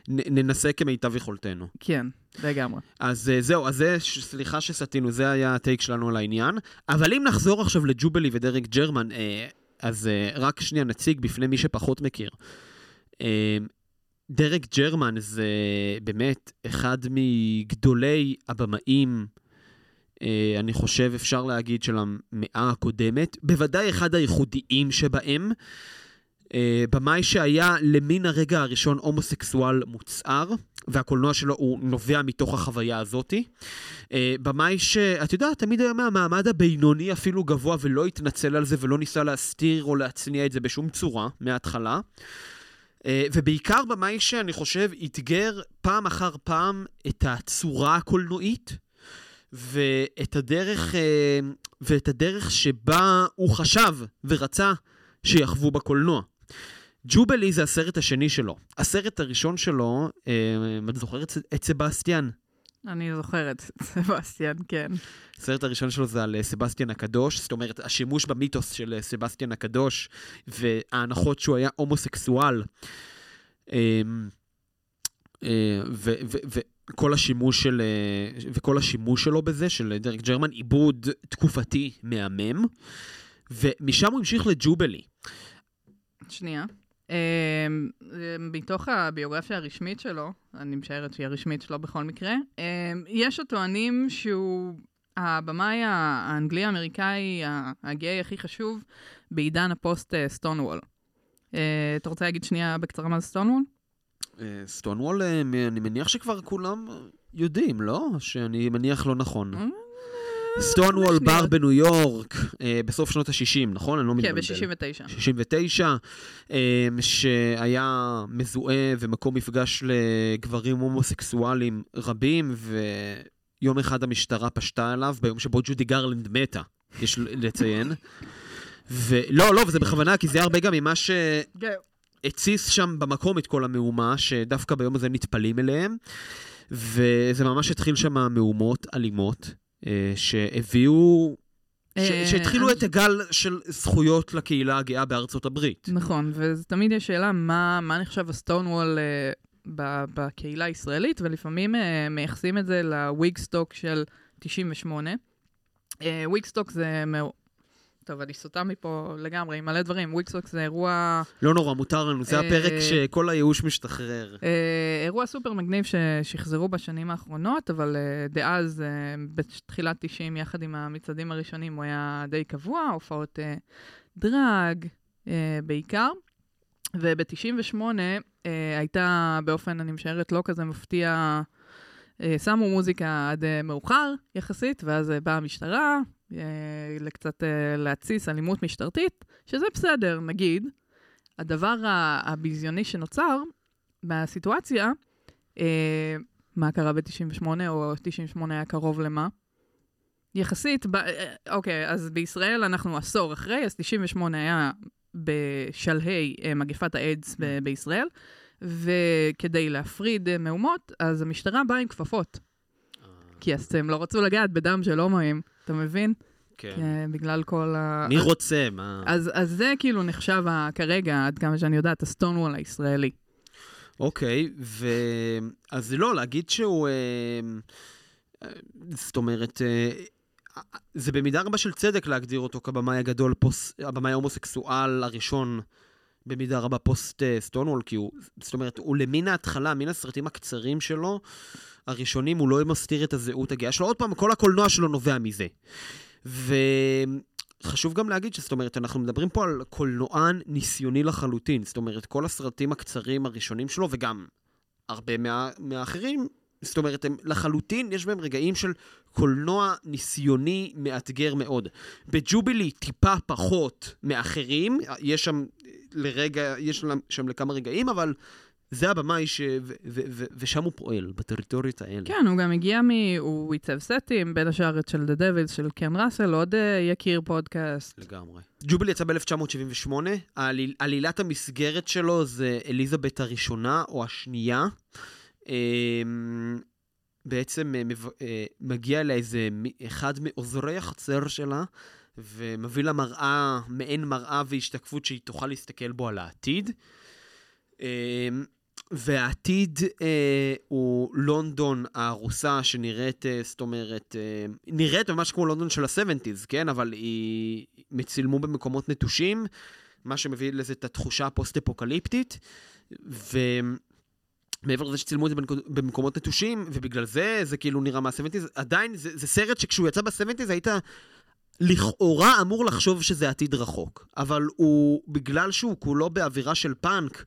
S1: נ- ננסה כמיטב יכולתנו.
S2: כן, לגמרי.
S1: אז אה, זהו, אז זה, סליחה שסטינו, זה היה הטייק שלנו על העניין. אבל אם נחזור עכשיו לג'ובלי ודרק ג'רמן, אז רק שנייה נציג בפני מי שפחות מכיר. דרק ג'רמן זה באמת אחד מגדולי הבמאים, אני חושב, אפשר להגיד, של המאה הקודמת. בוודאי אחד הייחודיים שבהם. אה, במאי שהיה למין הרגע הראשון הומוסקסואל מוצהר, והקולנוע שלו הוא נובע מתוך החוויה הזאתי. אה, במאי שאת יודעת, תמיד היה מהמעמד הבינוני אפילו גבוה ולא התנצל על זה ולא ניסה להסתיר או להצניע את זה בשום צורה מההתחלה. אה, ובעיקר במאי שאני חושב אתגר פעם אחר פעם את הצורה הקולנועית ואת הדרך, אה, ואת הדרך שבה הוא חשב ורצה שיחוו בקולנוע. Jubilee זה הסרט השני שלו. הסרט הראשון שלו, אה, את זוכרת את סבסטיאן?
S2: אני זוכרת, סבסטיאן, כן.
S1: הסרט הראשון שלו זה על אה, סבסטיאן הקדוש, זאת אומרת, השימוש במיתוס של סבסטיאן הקדוש וההנחות שהוא היה הומוסקסואל. אה, אה, ו- ו- וכל השימוש של, אה, וכל השימוש שלו בזה, של דרק ג'רמן, עיבוד תקופתי מהמם, ומשם הוא המשיך לג'ובלי.
S2: שנייה. אמ, מתוך הביוגרפיה הרשמית שלו, אני משערת שהיא הרשמית שלו בכל מקרה, אמ, יש הטוענים שהוא הבמאי האנגלי האמריקאי ה- הגיי הכי חשוב בעידן הפוסט אה, סטונוול. אה, אתה רוצה להגיד שנייה בקצרה מה זה סטונוול?
S1: אה, סטונוול, אה, מ- אני מניח שכבר כולם יודעים, לא? שאני מניח לא נכון.
S2: אה,
S1: סטונוול
S2: שנייה.
S1: בר בניו יורק, אה, בסוף שנות ה-60, נכון? אני לא
S2: כן,
S1: מתבלבל.
S2: ב-69.
S1: 69, אה, שהיה מזוהה ומקום מפגש לגברים הומוסקסואלים רבים, ויום אחד המשטרה פשטה עליו, ביום שבו ג'ודי גרלנד מתה, יש לציין. ולא, לא, וזה בכוונה, כי זה הרבה גם ממה שהתסיס שם במקום את כל המהומה, שדווקא ביום הזה נטפלים אליהם. וזה ממש התחיל שם מהומות אלימות, אה, שהביאו
S2: אה,
S1: שהתחילו את הגל של זכויות לקהילה הגאה בארצות הברית.
S2: נכון, ותמיד יש שאלה מה, מה נחשב הסטונוול אה, ב- בקהילה הישראלית, ולפעמים אה, מייחסים את זה לוויגסטוק של 98. אה, וויגסטוק זה... טוב, אני סוטה מפה לגמרי עם מלא דברים. וויגסטוק זה אירוע,
S1: לא נורא, מותר לנו, זה
S2: אה,
S1: הפרק שכל הייאוש משתחרר.
S2: אה, אירוע סופר מגניב ששחזרו בשנים האחרונות, אבל אה, דאז, בתחילת 90, יחד עם המצעדים הראשונים, הוא היה די קבוע, הופעות דראג בעיקר. וב-98 אה, הייתה באופן, אני משערת, לא כזה מפתיע, שמו מוזיקה עד מאוחר יחסית, ואז אה, באה המשטרה, לקצת אה, להתסיס אלימות משטרתית, שזה בסדר, נגיד. הדבר הביזיוני שנוצר מהסיטואציה, אה, מה קרה ב-98, או 98 היה קרוב למה? יחסית, ב, אה, אוקיי, אז בישראל אנחנו עשור אחרי, אז 98 היה בשלהי אה, מגפת האיידס ב- בישראל, וכדי להפריד אה, מהומות, אז המשטרה באה עם כפפות. כי אז הם לא רצו לגעת בדם של הומואים, אתה מבין?
S1: כן.
S2: אה, בגלל כל ה...
S1: מי רוצה? מה?
S2: אז, אז זה כאילו נחשב ה- כרגע, עד כמה שאני יודעת, הסטונוול הישראלי.
S1: אוקיי, ו... אז לא, להגיד שהוא... אה, זאת אומרת, אה, זה במידה רבה של צדק להגדיר אותו כבמאי הגדול, פוס, הבמאי ההומוסקסואל הראשון במידה רבה פוסט סטונוול, כי הוא, זאת אומרת, הוא למין ההתחלה, מן הסרטים הקצרים שלו, הראשונים, הוא לא מסתיר את הזהות הגאה שלו. עוד פעם, כל הקולנוע שלו נובע מזה. וחשוב גם להגיד שזאת אומרת, אנחנו מדברים פה על קולנוען ניסיוני לחלוטין. זאת אומרת, כל הסרטים הקצרים הראשונים שלו, וגם הרבה מה, מהאחרים, זאת אומרת, הם לחלוטין, יש בהם רגעים של קולנוע ניסיוני מאתגר מאוד. בג'ובילי טיפה פחות מאחרים, יש שם לרגע, יש שם- שם לכמה רגעים, אבל זה הבמאי ש... ו- ו- ו- ושם הוא פועל, בטריטוריות האלה.
S2: כן, הוא גם הגיע מ... הוא עיצב סטים, בין השאר את של The Devils של קן ראסל, עוד אה, יקיר פודקאסט.
S1: לגמרי. ג'ובילי יצא ב-1978, העליל, עלילת המסגרת שלו זה אליזבת הראשונה או השנייה. אמ, בעצם אה, אה, מגיע לאיזה אחד מעוזרי החצר שלה, ומביא לה מראה, מעין מראה והשתקפות שהיא תוכל להסתכל בו על העתיד. אה, והעתיד אה, הוא לונדון הארוסה שנראית, אה, זאת אומרת, אה, נראית ממש כמו לונדון של ה-70's, כן? אבל היא מצילמו במקומות נטושים, מה שמביא לזה את התחושה הפוסט-אפוקליפטית, ומעבר לזה שצילמו את זה במקומות נטושים, ובגלל זה זה כאילו נראה מה-70's, עדיין זה, זה סרט שכשהוא יצא ב-70's היית... לכאורה אמור לחשוב שזה עתיד רחוק, אבל הוא, בגלל שהוא כולו באווירה של פאנק,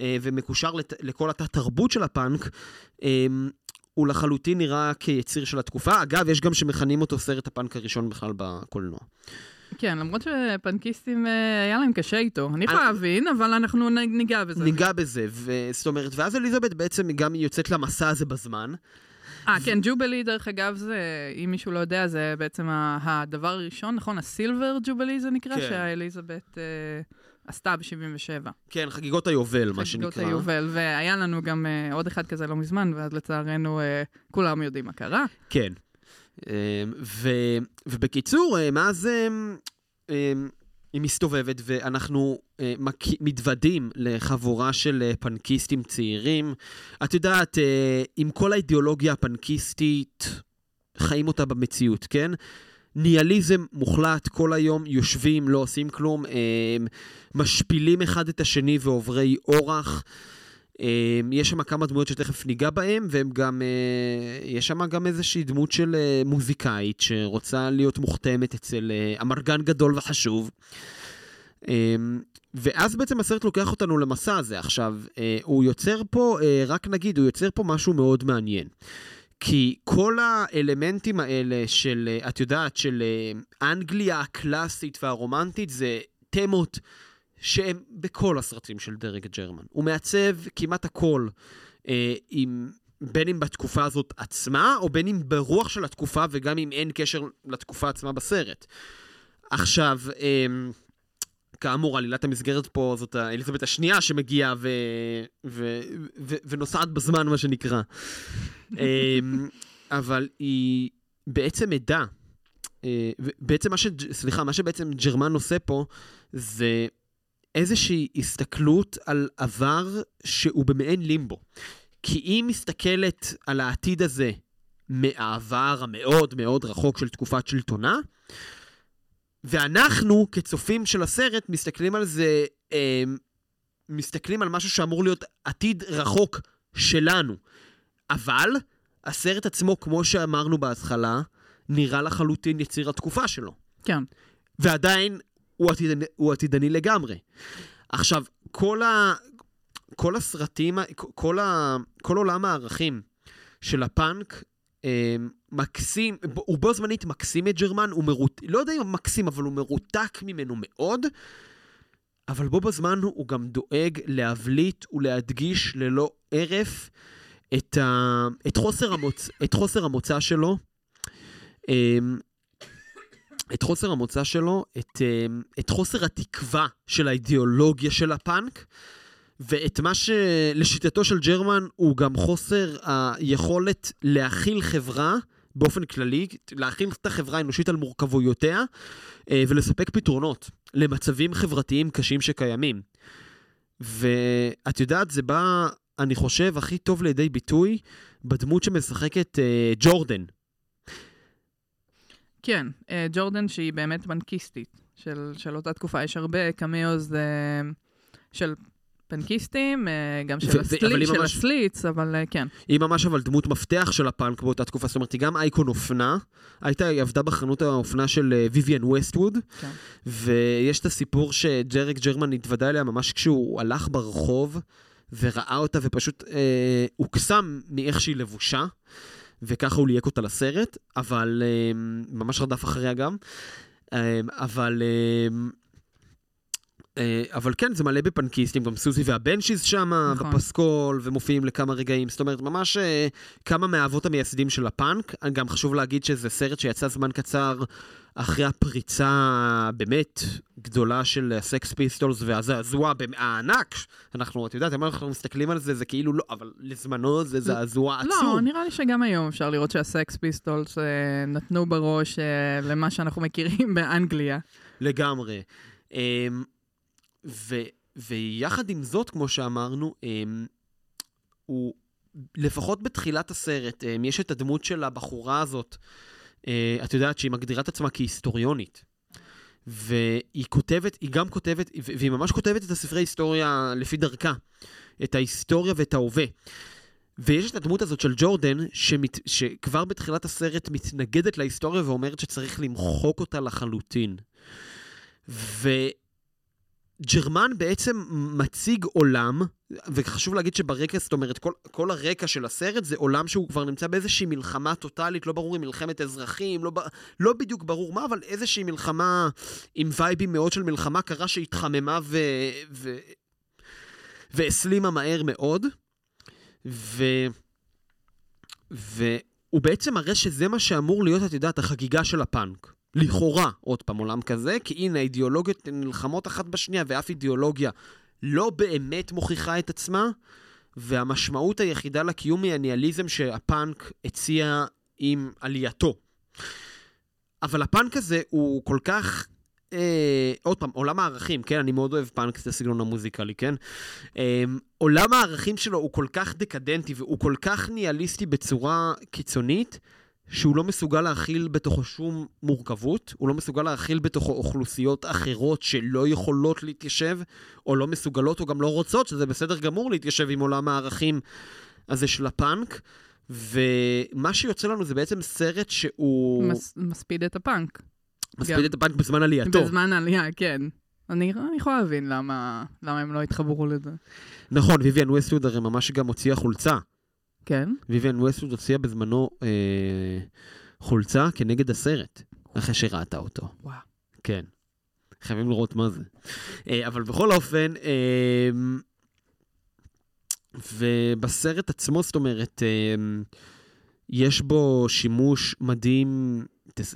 S1: אה, ומקושר לת... לכל התת-תרבות של הפאנק, אה, הוא לחלוטין נראה כיציר של התקופה. אגב, יש גם שמכנים אותו סרט הפאנק הראשון בכלל בקולנוע.
S2: כן, למרות שפנקיסטים, אה, היה להם קשה איתו. אני יכולה להבין, אבל אנחנו ניגע בזה.
S1: ניגע בזה, זאת אומרת, ואז אליזבת בעצם גם יוצאת למסע הזה בזמן.
S2: אה, כן, ג'ובלי, דרך אגב, זה, אם מישהו לא יודע, זה בעצם הדבר הראשון, נכון? הסילבר ג'ובלי זה נקרא, כן. שהאליזבת... עשתה ב-77.
S1: כן, חגיגות היובל, מה שנקרא.
S2: חגיגות היובל, והיה לנו גם uh, עוד אחד כזה לא מזמן, ואז לצערנו uh, כולם יודעים מה קרה.
S1: כן. Um, ו, ובקיצור, מאז um, um, היא מסתובבת, ואנחנו uh, מק... מתוודים לחבורה של uh, פנקיסטים צעירים. את יודעת, uh, עם כל האידיאולוגיה הפנקיסטית, חיים אותה במציאות, כן? ניאליזם מוחלט, כל היום יושבים, לא עושים כלום, משפילים אחד את השני ועוברי אורח. יש שם כמה דמויות שתכף ניגע בהן, והם גם, אה, יש שם גם איזושהי דמות של אה, מוזיקאית שרוצה להיות מוכתמת אצל אה, אמרגן גדול וחשוב. ואז בעצם הסרט לוקח אותנו למסע הזה. עכשיו, הוא יוצר פה, רק נגיד, הוא יוצר פה משהו מאוד מעניין. כי כל האלמנטים האלה של, את יודעת, של אנגליה הקלאסית והרומנטית, זה תמות שהן בכל הסרטים של דרג ג'רמן. הוא מעצב כמעט הכל, אה, עם, בין אם בתקופה הזאת עצמה, או בין אם ברוח של התקופה, וגם אם אין קשר לתקופה עצמה בסרט. עכשיו, אה, כאמור, עלילת המסגרת פה זאת אליזבת השנייה שמגיעה ו... ו... ו... ונוסעת בזמן, מה שנקרא. אמ, אבל היא בעצם עדה. אה, בעצם מה ש... סליחה, מה שבעצם ג'רמן עושה פה זה איזושהי הסתכלות על עבר שהוא במעין לימבו. כי היא מסתכלת על העתיד הזה מהעבר המאוד מאוד רחוק של תקופת שלטונה, ואנחנו, כצופים של הסרט, מסתכלים על זה, אה, מסתכלים על משהו שאמור להיות עתיד רחוק שלנו. אבל הסרט עצמו, כמו שאמרנו בהתחלה, נראה לחלוטין יציר התקופה שלו.
S2: כן.
S1: ועדיין הוא, עתידני, הוא עתידני לגמרי. עכשיו, כל, ה, כל הסרטים, כל, ה, כל עולם הערכים של הפאנק אה, מקסים, הוא בו זמנית מקסים את ג'רמן, הוא מרוט... לא יודע אם מקסים, אבל הוא מרותק ממנו מאוד, אבל בו בזמן הוא גם דואג להבליט ולהדגיש ללא הרף את, ה... את, חוסר, המוצ... את חוסר המוצא שלו. אה, את חוסר המוצא שלו, את, אה, את חוסר התקווה של האידיאולוגיה של הפאנק, ואת מה שלשיטתו של ג'רמן הוא גם חוסר היכולת להכיל חברה באופן כללי, להכיל את החברה האנושית על מורכבויותיה אה, ולספק פתרונות למצבים חברתיים קשים שקיימים. ואת יודעת, זה בא, אני חושב, הכי טוב לידי ביטוי בדמות שמשחקת אה, ג'ורדן.
S2: כן, אה, ג'ורדן שהיא באמת בנקיסטית של, של אותה תקופה. יש הרבה קמיוז של פנקיסטים, אה, גם של, הסלי, של ממש... הסליץ, אבל אה, כן.
S1: היא ממש אבל דמות מפתח של הפאנק באותה תקופה, זאת אומרת, היא גם אייקון אופנה. הייתה, היא עבדה בחנות האופנה של ויויאן אה, ווסטווד, כן. ויש את הסיפור שג'רק ג'רמן התוודע אליה ממש כשהוא הלך ברחוב וראה אותה ופשוט אה, הוקסם מאיך שהיא לבושה. וככה הוא ליהק אותה לסרט, אבל אה, ממש רדף אחריה גם. אה, אבל... אה, אה, אבל כן, זה מלא בפנקיסטים, גם סוזי והבנשיז שם,
S2: נכון.
S1: בפסקול, ומופיעים לכמה רגעים. זאת אומרת, ממש אה, כמה מהאבות המייסדים של הפאנק. גם חשוב להגיד שזה סרט שיצא זמן קצר אחרי הפריצה הבאמת גדולה של הסקס פיסטולס והזעזוע הענק. אנחנו, את יודעת, אם אנחנו מסתכלים על זה, זה כאילו לא, אבל לזמנו זה זעזוע עצום.
S2: לא, נראה לי שגם היום אפשר לראות שהסקס פיסטולס אה, נתנו בראש אה, למה שאנחנו מכירים באנגליה.
S1: לגמרי. אמ, ו, ויחד עם זאת, כמו שאמרנו, אמ, הוא, לפחות בתחילת הסרט, אמ, יש את הדמות של הבחורה הזאת, אה, את יודעת שהיא מגדירה את עצמה כהיסטוריונית. והיא כותבת, היא גם כותבת, ו- והיא ממש כותבת את הספרי היסטוריה לפי דרכה. את ההיסטוריה ואת ההווה. ויש את הדמות הזאת של ג'ורדן, שמת, שכבר בתחילת הסרט מתנגדת להיסטוריה ואומרת שצריך למחוק אותה לחלוטין. וג'רמן בעצם מציג עולם, וחשוב להגיד שברקע, זאת אומרת, כל, כל הרקע של הסרט זה עולם שהוא כבר נמצא באיזושהי מלחמה טוטאלית, לא ברור אם מלחמת אזרחים, לא, לא בדיוק ברור מה, אבל איזושהי מלחמה עם וייבים מאוד של מלחמה קרה שהתחממה ו... ו... והסלימה מהר מאוד. ו... והוא בעצם מראה שזה מה שאמור להיות, את יודעת, החגיגה של הפאנק. לכאורה, עוד פעם, עולם כזה, כי הנה, האידיאולוגיות נלחמות אחת בשנייה, ואף אידיאולוגיה לא באמת מוכיחה את עצמה, והמשמעות היחידה לקיום היא הניהליזם שהפאנק הציע עם עלייתו. אבל הפאנק הזה הוא כל כך... אה, עוד פעם, עולם הערכים, כן? אני מאוד אוהב פאנק, זה הסגנון המוזיקלי, כן? אה, עולם הערכים שלו הוא כל כך דקדנטי והוא כל כך ניהליסטי בצורה קיצונית, שהוא לא מסוגל להכיל בתוכו שום מורכבות, הוא לא מסוגל להכיל בתוכו אוכלוסיות אחרות שלא יכולות להתיישב, או לא מסוגלות או גם לא רוצות, שזה בסדר גמור להתיישב עם עולם הערכים הזה של הפאנק. ומה שיוצא לנו זה בעצם סרט שהוא
S2: מס, מספיד את הפאנק.
S1: מספיד
S2: גם.
S1: את הפאנק בזמן עלייתו.
S2: בזמן העלייה, כן. אני, אני יכולה להבין למה, למה הם לא התחברו לזה.
S1: נכון, ויויאן ווסטווד הרי ממש גם הוציאה חולצה.
S2: כן?
S1: ויויאן ווסטווד הוציאה בזמנו אה, חולצה כנגד הסרט, אחרי שראתה אותו.
S2: וואו.
S1: כן. חייבים לראות מה זה. אה, אבל בכל אופן, אה, ובסרט עצמו, זאת אומרת, אה, יש בו שימוש מדהים,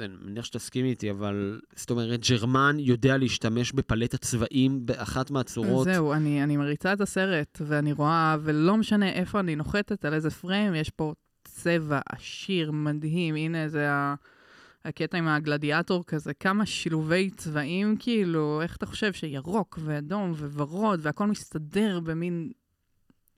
S1: אני מניח שתסכים איתי, אבל זאת אומרת, ג'רמן יודע להשתמש בפלטת צבעים באחת מהצורות.
S2: זהו, אני, אני מריצה את הסרט, ואני רואה, ולא משנה איפה אני נוחתת, על איזה פריים, יש פה צבע עשיר, מדהים. הנה, זה ה... הקטע עם הגלדיאטור כזה, כמה שילובי צבעים, כאילו, איך אתה חושב שירוק ואדום וורוד, והכל מסתדר במין...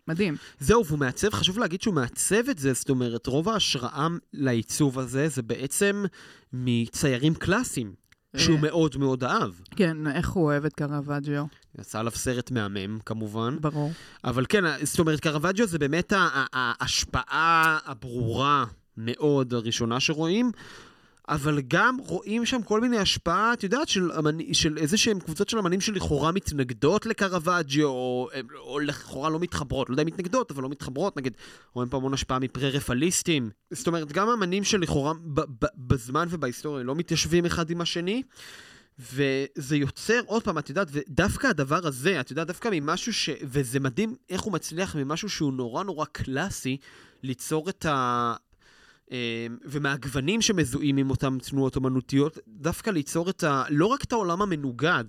S2: מדהים.
S1: זהו, והוא מעצב, חשוב להגיד שהוא מעצב את זה, זאת אומרת, רוב ההשראה לעיצוב הזה זה בעצם מציירים קלאסיים, שהוא
S2: אה.
S1: מאוד מאוד אהב.
S2: כן, איך הוא אוהב את קרווג'יו,
S1: יצא עליו סרט מהמם, כמובן.
S2: ברור.
S1: אבל כן, זאת אומרת, קרווג'יו זה באמת ההשפעה הברורה מאוד הראשונה שרואים. אבל גם רואים שם כל מיני השפעה, את יודעת, של, של איזה שהם קבוצות של אמנים שלכאורה מתנגדות לקרווג'יו, או, או לכאורה לא מתחברות, לא יודע אם מתנגדות, אבל לא מתחברות, נגיד, רואים פה המון השפעה מפרה-רפליסטים. זאת אומרת, גם אמנים שלכאורה בזמן ובהיסטוריה לא מתיישבים אחד עם השני, וזה יוצר, עוד פעם, את יודעת, ודווקא הדבר הזה, את יודעת, דווקא ממשהו ש... וזה מדהים איך הוא מצליח ממשהו שהוא נורא נורא קלאסי, ליצור את ה... אה, ומהגוונים שמזוהים עם אותן תנועות אומנותיות, דווקא ליצור את ה... לא רק את העולם המנוגד,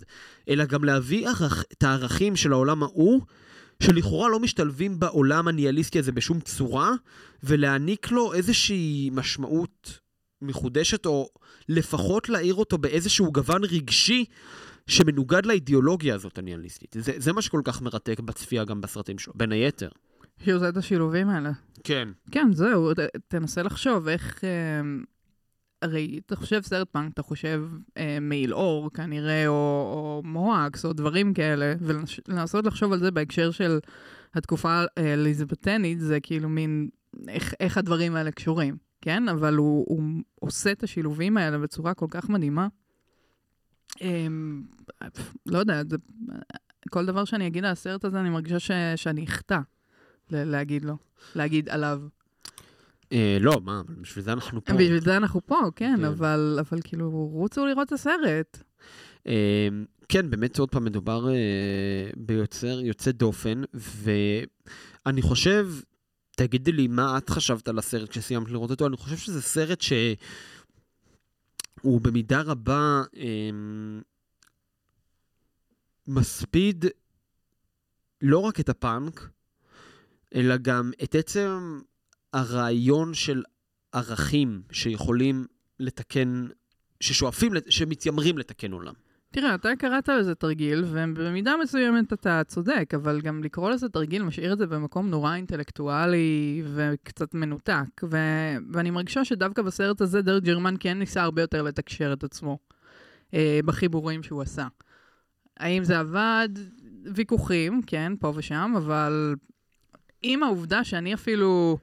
S1: אלא גם להביא ערכ... את הערכים של העולם ההוא, שלכאורה לא משתלבים בעולם הניהליסטי הזה בשום צורה, ולהעניק לו איזושהי משמעות מחודשת, או לפחות להעיר אותו באיזשהו גוון רגשי שמנוגד לאידיאולוגיה הזאת הניהליסטית. זה, זה מה שכל כך מרתק בצפייה גם בסרטים שלו, בין היתר.
S2: שהוא עושה את השילובים האלה.
S1: כן.
S2: כן, זהו, ת, תנסה לחשוב איך... אה, הרי אתה חושב סרט פאנק, אתה חושב אה, מעיל אור כנראה, או, או מואקס, או דברים כאלה, ולנסות לחשוב על זה בהקשר של התקופה האליזבתנית, זה כאילו מין, איך, איך הדברים האלה קשורים, כן? אבל הוא, הוא עושה את השילובים האלה בצורה כל כך מדהימה. אה, לא יודע, זה, כל דבר שאני אגיד על הסרט הזה, אני מרגישה ש, שאני אחטא להגיד לו, להגיד עליו.
S1: אה, לא, מה, בשביל זה אנחנו פה.
S2: בשביל זה אנחנו פה, כן,
S1: כן.
S2: אבל, כאילו, רוצו לראות את הסרט.
S1: אה, כן, באמת עוד פעם מדובר אה, ביוצר יוצא דופן, ואני חושב, תגידי לי מה את חשבת על הסרט כשסיימת לראות אותו, אני חושב שזה סרט שהוא במידה רבה אה, מספיד לא רק את הפאנק, אלא גם את עצם הרעיון של ערכים שיכולים לתקן, ששואפים, שמתיימרים לתקן עולם.
S2: תראה, אתה קראת לזה תרגיל, ובמידה מסוימת אתה צודק, אבל גם לקרוא לזה תרגיל משאיר את זה במקום נורא אינטלקטואלי וקצת מנותק. ו- ואני מרגישה שדווקא בסרט הזה דרק ג'רמן כן ניסה הרבה יותר לתקשר את עצמו אה, בחיבורים שהוא עשה. האם זה עבד? ויכוחים, כן, פה ושם, אבל עם העובדה שאני אפילו,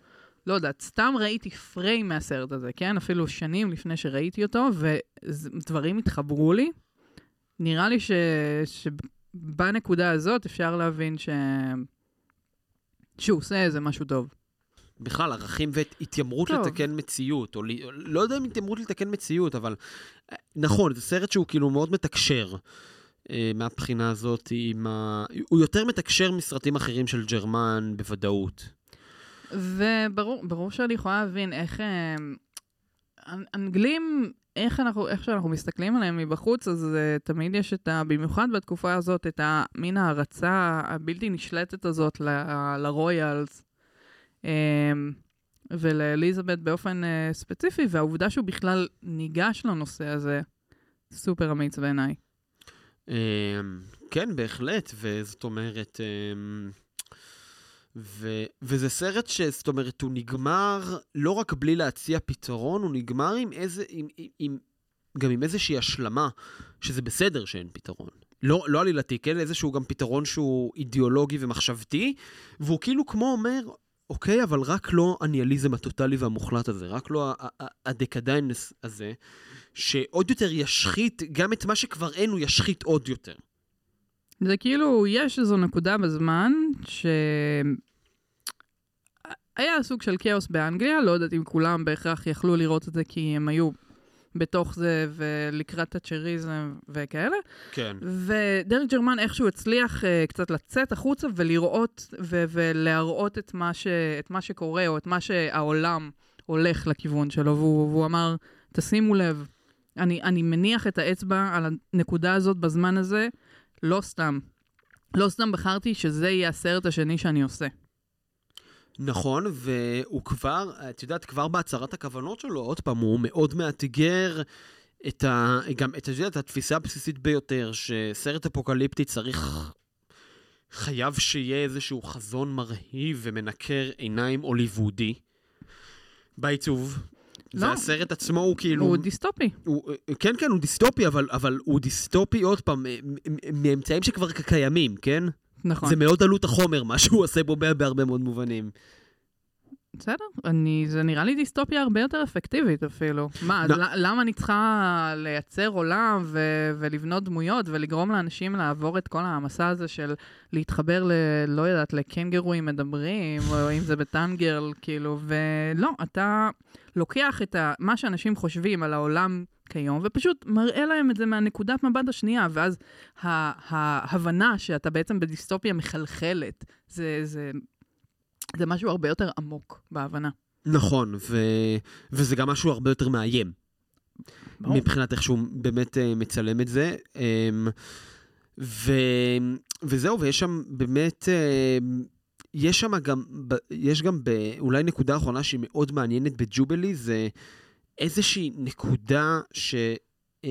S2: לא יודעת, סתם ראיתי פריים מהסרט הזה, כן? אפילו שנים לפני שראיתי אותו, ודברים התחברו לי. נראה לי ש... שבנקודה הזאת אפשר להבין ש... שהוא עושה איזה משהו טוב.
S1: בכלל, ערכים והתיימרות טוב. לתקן מציאות, או לא יודע אם התיימרות לתקן מציאות, אבל אה, נכון, זה סרט שהוא כאילו מאוד מתקשר. אה, מהבחינה הזאת, עם ה... הוא יותר מתקשר מסרטים אחרים של ג'רמן בוודאות.
S2: וברור שאני יכולה להבין איך... אה, אנגלים, איך, אנחנו, איך שאנחנו מסתכלים עליהם מבחוץ, אז uh, תמיד יש את ה... במיוחד בתקופה הזאת, את המין ההערצה הבלתי נשלטת הזאת לרויאלס. Um, ולאליזבת באופן uh, ספציפי, והעובדה שהוא בכלל ניגש לנושא הזה, סופר אמיץ בעיניי.
S1: אמ, כן, בהחלט, וזאת אומרת... אמ, ו, וזה סרט שזאת אומרת, הוא נגמר לא רק בלי להציע פתרון, הוא נגמר עם איזה, עם, עם, גם עם איזושהי השלמה, שזה בסדר שאין פתרון. לא, לא עלילתי, כן? איזשהו גם פתרון שהוא אידיאולוגי ומחשבתי, והוא כאילו כמו אומר, אוקיי, אבל רק לא הניאליזם הטוטלי והמוחלט הזה, רק לא הדקדיינס הזה, שעוד יותר ישחית, גם את מה שכבר אין, הוא ישחית עוד יותר.
S2: זה כאילו, יש איזו נקודה בזמן ש... היה סוג של כאוס באנגליה, לא יודעת אם כולם בהכרח יכלו לראות את זה כי הם היו בתוך זה ולקראת הצ'ריזם וכאלה.
S1: כן.
S2: ודרק ג'רמן איכשהו הצליח uh, קצת לצאת החוצה ולראות ו- ולהראות את מה, ש- את מה שקורה או את מה שהעולם הולך לכיוון שלו, והוא, והוא אמר, תשימו לב, אני, אני מניח את האצבע על הנקודה הזאת בזמן הזה, לא סתם. לא סתם בחרתי שזה יהיה הסרט השני שאני עושה.
S1: נכון, והוא כבר, את יודעת, כבר בהצהרת הכוונות שלו, עוד פעם, הוא מאוד מאתגר את ה... גם, את יודעת, התפיסה הבסיסית ביותר, שסרט אפוקליפטי צריך... חייב שיהיה איזשהו חזון מרהיב ומנקר עיניים הוליוודי בעיצוב. לא. והסרט עצמו הוא כאילו...
S2: הוא דיסטופי.
S1: הוא, כן, כן, הוא דיסטופי, אבל, אבל הוא דיסטופי, עוד פעם, מאמצעים שכבר קיימים, כן?
S2: נכון.
S1: זה מאוד עלות החומר, מה שהוא עושה בו בהרבה מאוד מובנים.
S2: בסדר, אני, זה נראה לי דיסטופיה הרבה יותר אפקטיבית אפילו. מה, לא. למה אני צריכה לייצר עולם ו- ולבנות דמויות ולגרום לאנשים לעבור את כל המסע הזה של להתחבר ל... לא יודעת, לקנגרואים מדברים, או אם זה בטנגרל, כאילו, ולא, אתה לוקח את ה- מה שאנשים חושבים על העולם כיום, ופשוט מראה להם את זה מהנקודת מבט השנייה, ואז ההבנה שאתה בעצם בדיסטופיה מחלחלת. זה, זה זה משהו הרבה יותר עמוק בהבנה.
S1: נכון, ו... וזה גם משהו הרבה יותר מאיים. ברור. מבחינת איך שהוא באמת uh, מצלם את זה. Um, ו... וזהו, ויש שם באמת, uh, יש שם גם, יש גם ב... אולי נקודה אחרונה שהיא מאוד מעניינת בג'ובלי, זה איזושהי נקודה ש... Uh,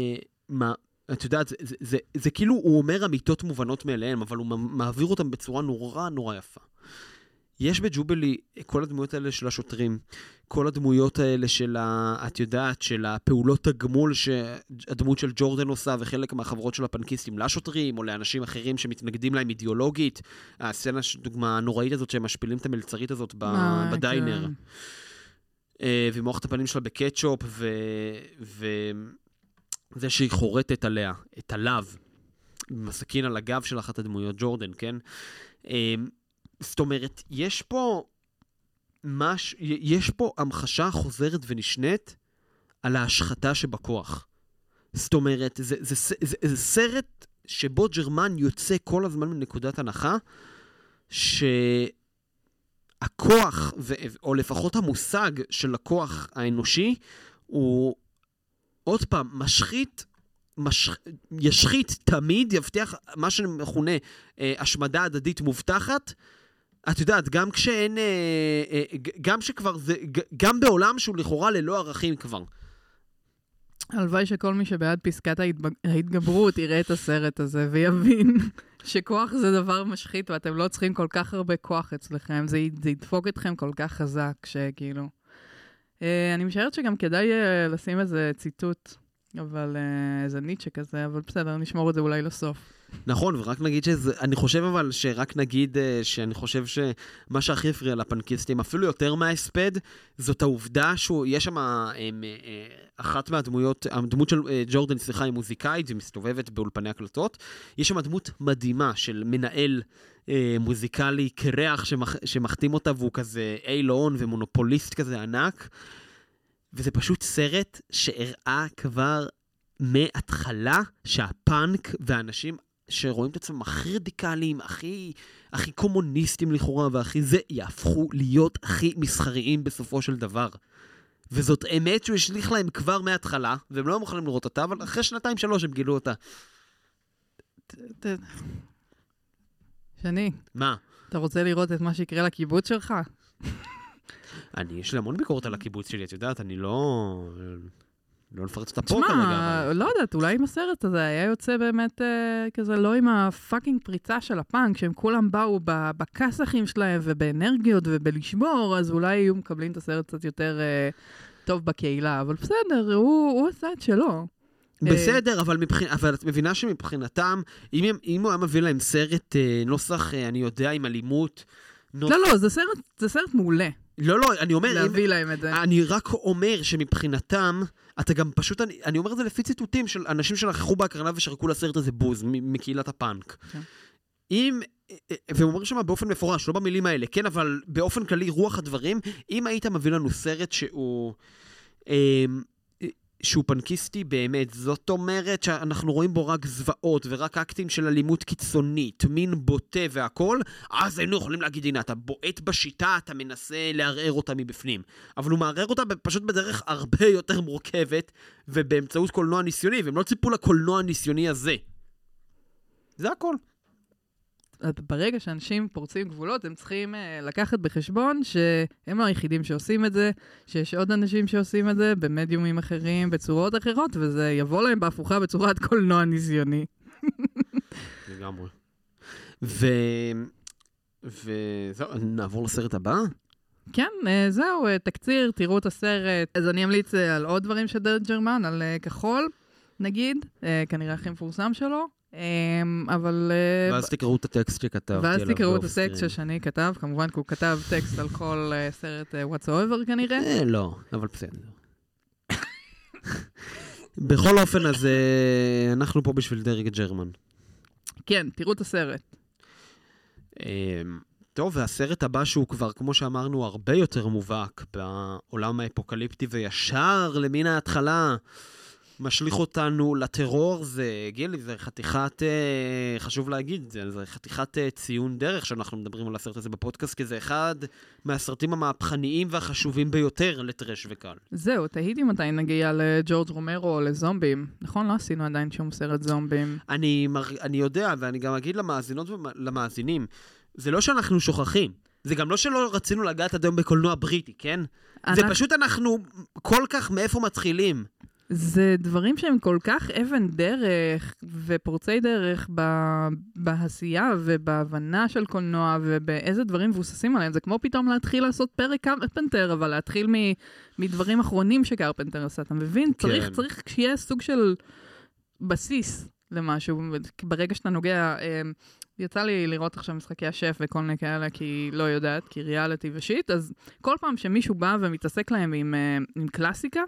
S1: מה, את יודעת, זה, זה, זה, זה כאילו, הוא אומר אמיתות מובנות מאליהן, אבל הוא מעביר אותן בצורה נורא נורא יפה. יש בג'ובלי כל הדמויות האלה של השוטרים, כל הדמויות האלה של ה... את יודעת, של הפעולות הגמול שהדמות של ג'ורדן עושה וחלק מהחברות של הפנקיסטים לשוטרים או לאנשים אחרים שמתנגדים להם אידיאולוגית. הסצנה, דוגמה הנוראית הזאת שהם משפילים את המלצרית הזאת ב... אה, בדיינר. כן. אה, ומוח את הפנים שלה בקטשופ, ו... וזה שהיא חורטת עליה, את הלאו, עם הסכין על הגב של אחת הדמויות, ג'ורדן, כן? אה, זאת אומרת, יש פה מש... יש פה המחשה חוזרת ונשנית על ההשחתה שבכוח. זאת אומרת, זה, זה, זה, זה, זה סרט שבו ג'רמן יוצא כל הזמן מנקודת הנחה, שהכוח, ו, או לפחות המושג של הכוח האנושי, הוא עוד פעם, משחית מש... ישחית תמיד, יבטיח מה שמכונה אה, השמדה הדדית מובטחת. את יודעת, גם כשאין, אה, אה, גם שכבר זה, גם בעולם שהוא לכאורה ללא ערכים כבר.
S2: הלוואי שכל מי שבעד פסקת. ההתגברות יראה את הסרט הזה ויבין שכוח זה דבר משחית ואתם לא צריכים כל כך הרבה כוח אצלכם, זה, זה ידפוק אתכם כל כך חזק, שכאילו... אה, אני משערת שגם כדאי אה, לשים איזה ציטוט אבל uh, איזה ניטשה כזה, אבל בסדר, נשמור את זה אולי לסוף.
S1: נכון, ורק נגיד שזה, אני חושב אבל שרק נגיד uh, שאני חושב שמה שהכי הפריע לפנקיסטים, אפילו יותר מההספד, זאת העובדה שיש שם um, uh, אחת מהדמויות, הדמות של ג'ורדן, סליחה, היא מוזיקאית, היא מסתובבת באולפני הקלטות. יש שם דמות מדהימה של מנהל מוזיקלי קרח שמח, שמחתים אותה, והוא כזה אילון ומונופוליסט כזה ענק. וזה פשוט סרט שהראה כבר מההתחלה שהפאנק והאנשים שרואים את עצמם הכי רדיקליים, הכי, הכי קומוניסטים לכאורה והכי זה, יהפכו להיות הכי מסחריים בסופו של דבר. וזאת אמת שהוא השליך להם כבר מההתחלה, והם לא מוכנים לראות אותה, אבל אחרי שנתיים-שלוש הם גילו אותה.
S2: שני.
S1: מה?
S2: אתה רוצה לראות את מה שיקרה לקיבוץ שלך?
S1: אני, יש לי המון ביקורת על הקיבוץ שלי, את יודעת, אני לא... לא נפרץ אותה פה כרגע, אבל...
S2: לא יודעת, אולי אם הסרט הזה היה יוצא באמת אה, כזה לא עם הפאקינג פריצה של הפאנק, שהם כולם באו בכסחים שלהם ובאנרגיות ובלשבור, אז אולי היו מקבלים את הסרט קצת יותר אה, טוב בקהילה, אבל בסדר, הוא, הוא עשה את שלו. אה,
S1: בסדר, אבל, מבחינ... אבל את מבינה שמבחינתם, אם, אם הוא היה מביא להם סרט אה, נוסח, אה, אני יודע, עם אלימות...
S2: נוס... לא, לא, זה סרט, זה סרט מעולה.
S1: לא, לא, אני אומר...
S2: להביא אם, להם את זה.
S1: אני רק אומר שמבחינתם, אתה גם פשוט, אני, אני אומר את זה לפי ציטוטים של אנשים שנכחו בהקרנה ושרקו לסרט הזה בוז, מקהילת הפאנק. כן. אם, והם אומרים שם באופן מפורש, לא במילים האלה, כן, אבל באופן כללי, רוח הדברים, אם היית מביא לנו סרט שהוא... שהוא פנקיסטי באמת. זאת אומרת שאנחנו רואים בו רק זוועות ורק אקטים של אלימות קיצונית, מין בוטה והכול, אז היינו יכולים להגיד, הנה, אתה בועט בשיטה, אתה מנסה לערער אותה מבפנים. אבל הוא מערער אותה פשוט בדרך הרבה יותר מורכבת, ובאמצעות קולנוע ניסיוני, והם לא ציפו לקולנוע הניסיוני הזה. זה הכל.
S2: ברגע שאנשים פורצים גבולות, הם צריכים uh, לקחת בחשבון שהם לא היחידים שעושים את זה, שיש עוד אנשים שעושים את זה במדיומים אחרים, בצורות אחרות, וזה יבוא להם בהפוכה בצורת קולנוע ניסיוני.
S1: לגמרי. ו... וזהו, נעבור לסרט הבא?
S2: כן, uh, זהו, uh, תקציר, תראו את הסרט. אז אני אמליץ על עוד דברים של דרד ג'רמן, על כחול, נגיד, כנראה הכי מפורסם שלו. אמ, אבל...
S1: אה, ואז תקראו את הטקסט שכתבתי
S2: ואז תקראו את הטקסט ששני כתב, כמובן, כי הוא כתב טקסט על כל אה, סרט אה, whatsoever כנראה.
S1: לא, אבל בסדר. בכל אופן, אז אנחנו פה בשביל דרק ג'רמן.
S2: כן, תראו את הסרט.
S1: אמ, טוב, והסרט הבא שהוא כבר, כמו שאמרנו, הרבה יותר מובהק בעולם האפוקליפטי וישר למין ההתחלה. משליך אותנו לטרור, זה, גילי, זה חתיכת, אה, חשוב להגיד, זה, זה חתיכת אה, ציון דרך שאנחנו מדברים על הסרט הזה בפודקאסט, כי זה אחד מהסרטים המהפכניים והחשובים ביותר לטרש וקל.
S2: זהו, תהיתי מתי נגיע לג'ורג' רומרו או לזומבים. נכון? לא עשינו עדיין שום סרט זומבים.
S1: אני, אני יודע, ואני גם אגיד למאזינות ולמאזינים, זה לא שאנחנו שוכחים. זה גם לא שלא רצינו לגעת עד היום בקולנוע בריטי, כן? אנחנו... זה פשוט אנחנו כל כך מאיפה מתחילים.
S2: זה דברים שהם כל כך אבן דרך ופורצי דרך בעשייה ובהבנה של קולנוע ובאיזה דברים מבוססים עליהם. זה כמו פתאום להתחיל לעשות פרק קרפנטר, אבל להתחיל מדברים אחרונים שקרפנטר עשה. אתה מבין? כן. צריך, צריך שיהיה סוג של בסיס למשהו. ברגע שאתה נוגע... אה, יצא לי לראות עכשיו משחקי השף וכל מיני כאלה, כי לא יודעת, כי ריאליטי ושיט, אז כל פעם שמישהו בא ומתעסק להם עם, אה, עם קלאסיקה,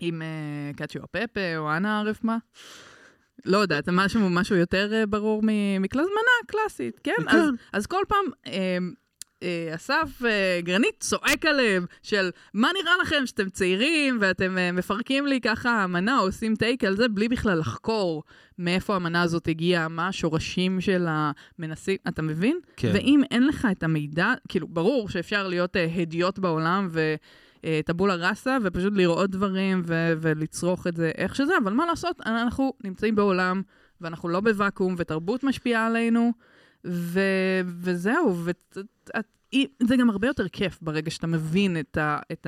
S2: עם uh, קאצ'יו פפה או אנה ערף מה. לא יודעת, משהו, משהו יותר uh, ברור מקלזמנה קלאסית, כן? כן. אז, אז כל פעם, uh, אה, אסף אה, גרנית צועק עליהם, של מה נראה לכם שאתם צעירים ואתם אה, מפרקים לי ככה אמנה או עושים טייק על זה בלי בכלל לחקור מאיפה האמנה הזאת הגיעה, מה השורשים של המנסים, אתה מבין?
S1: כן.
S2: ואם אין לך את המידע, כאילו, ברור שאפשר להיות אה, הדיוט בעולם ו... אה, טבולה ראסה, ופשוט לראות דברים ו- ולצרוך את זה איך שזה, אבל מה לעשות, אנחנו נמצאים בעולם, ואנחנו לא בוואקום, ותרבות משפיעה עלינו, ו- וזהו, וזה גם הרבה יותר כיף ברגע שאתה מבין את, ה- את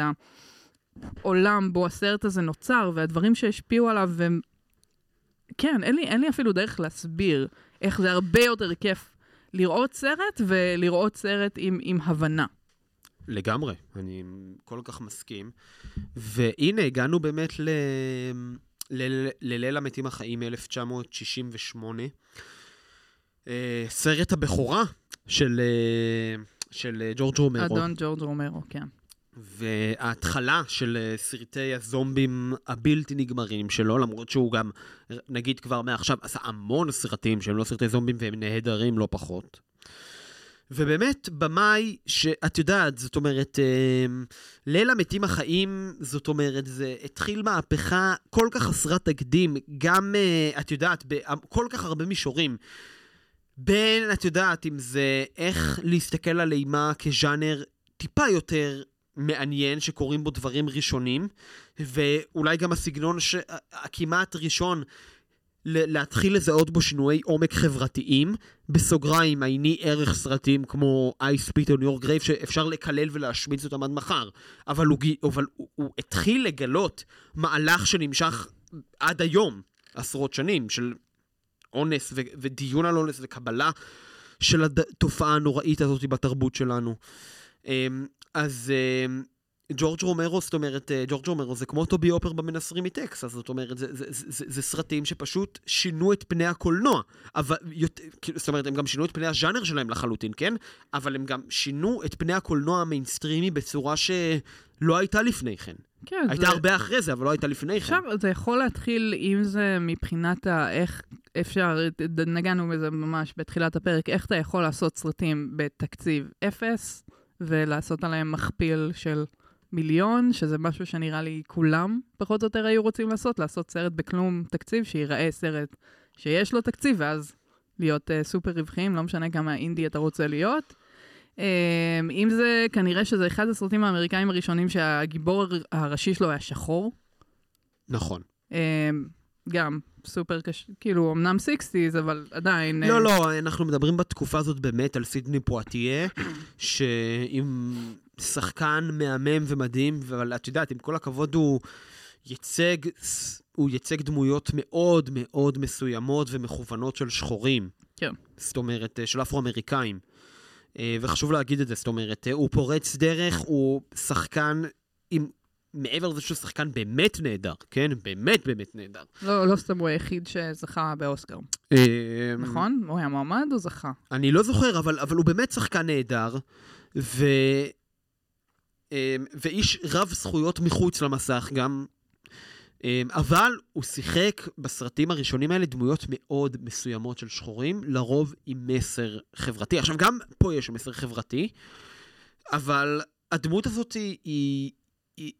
S2: העולם בו הסרט הזה נוצר, והדברים שהשפיעו עליו, והם... כן, אין לי, אין לי אפילו דרך להסביר איך זה הרבה יותר כיף לראות סרט, ולראות סרט עם, עם הבנה.
S1: לגמרי, אני כל כך מסכים. והנה, הגענו באמת ל... לליל המתים החיים מ-1968. אה, סרט הבכורה של, אה, של אה, ג'ורג' רומרו.
S2: אדון ג'ורג' רומרו, כן.
S1: וההתחלה של סרטי הזומבים הבלתי נגמרים שלו, למרות שהוא גם, נגיד כבר מעכשיו, עשה המון סרטים שהם לא סרטי זומבים והם נהדרים לא פחות. ובאמת, במאי, שאת יודעת, זאת אומרת, אה, ליל המתים החיים, זאת אומרת, זה התחיל מהפכה כל כך חסרת תקדים, גם, אה, את יודעת, בכל כך הרבה מישורים. בין, את יודעת, אם זה איך להסתכל על אימה כז'אנר טיפה יותר מעניין, שקורים בו דברים ראשונים, ואולי גם הסגנון הכמעט ראשון להתחיל לזהות בו שינויי עומק חברתיים, בסוגריים, עיני ערך סרטים כמו I Spit on Your Grave, שאפשר לקלל ולהשמיץ אותם עד מחר. אבל, הוא, אבל הוא, הוא התחיל לגלות מהלך שנמשך עד היום, עשרות שנים, של אונס ו- ודיון על אונס וקבלה של התופעה הנוראית הזאת בתרבות שלנו. אמ, אז אמ, ג'ורג' רומרו, זאת אומרת, אה, ג'ורג' רומרו זה כמו טובי הופר במנסרים מטקסס, זאת אומרת, זה, זה, זה, זה, זה סרטים שפשוט שינו את פני הקולנוע. אבל, כאילו, זאת אומרת, הם גם שינו את פני הז'אנר שלהם לחלוטין, כן? אבל הם גם שינו את פני הקולנוע המיינסטרימי בצורה שלא הייתה לפני כן.
S2: כן,
S1: הייתה זה... הרבה אחרי זה, אבל לא הייתה לפני כן.
S2: עכשיו, זה יכול להתחיל, אם זה מבחינת ה... איך אפשר, נגענו בזה ממש בתחילת הפרק, איך אתה יכול לעשות סרטים בתקציב אפס, ולעשות עליהם מכפיל של מיליון, שזה משהו שנראה לי כולם פחות או יותר היו רוצים לעשות, לעשות סרט בכלום תקציב, שייראה סרט שיש לו תקציב, ואז להיות uh, סופר רווחיים, לא משנה כמה אינדי אתה רוצה להיות. Um, אם זה, כנראה שזה אחד הסרטים האמריקאים הראשונים שהגיבור הראשי שלו היה שחור.
S1: נכון.
S2: Um, גם סופר קשה, כאילו, אמנם 60's, אבל עדיין...
S1: לא, uh... לא, אנחנו מדברים בתקופה הזאת באמת על סידני פואטיה, שעם שחקן מהמם ומדהים, אבל את יודעת, עם כל הכבוד הוא ייצג, הוא ייצג דמויות מאוד מאוד מסוימות ומכוונות של שחורים.
S2: כן.
S1: זאת אומרת, אה, של אפרו-אמריקאים. אה, וחשוב להגיד את זה, זאת אומרת, אה, הוא פורץ דרך, הוא שחקן עם... מעבר לזה שהוא שחקן באמת נהדר, כן? באמת באמת נהדר.
S2: לא, לא סתם הוא היחיד שזכה באוסקר. נכון? הוא היה מועמד או זכה?
S1: אני לא זוכר, אבל, אבל הוא באמת שחקן נהדר, ו... אמ, ואיש רב זכויות מחוץ למסך גם. אמ, אבל הוא שיחק בסרטים הראשונים האלה דמויות מאוד מסוימות של שחורים, לרוב עם מסר חברתי. עכשיו, גם פה יש מסר חברתי, אבל הדמות הזאת היא, היא, היא,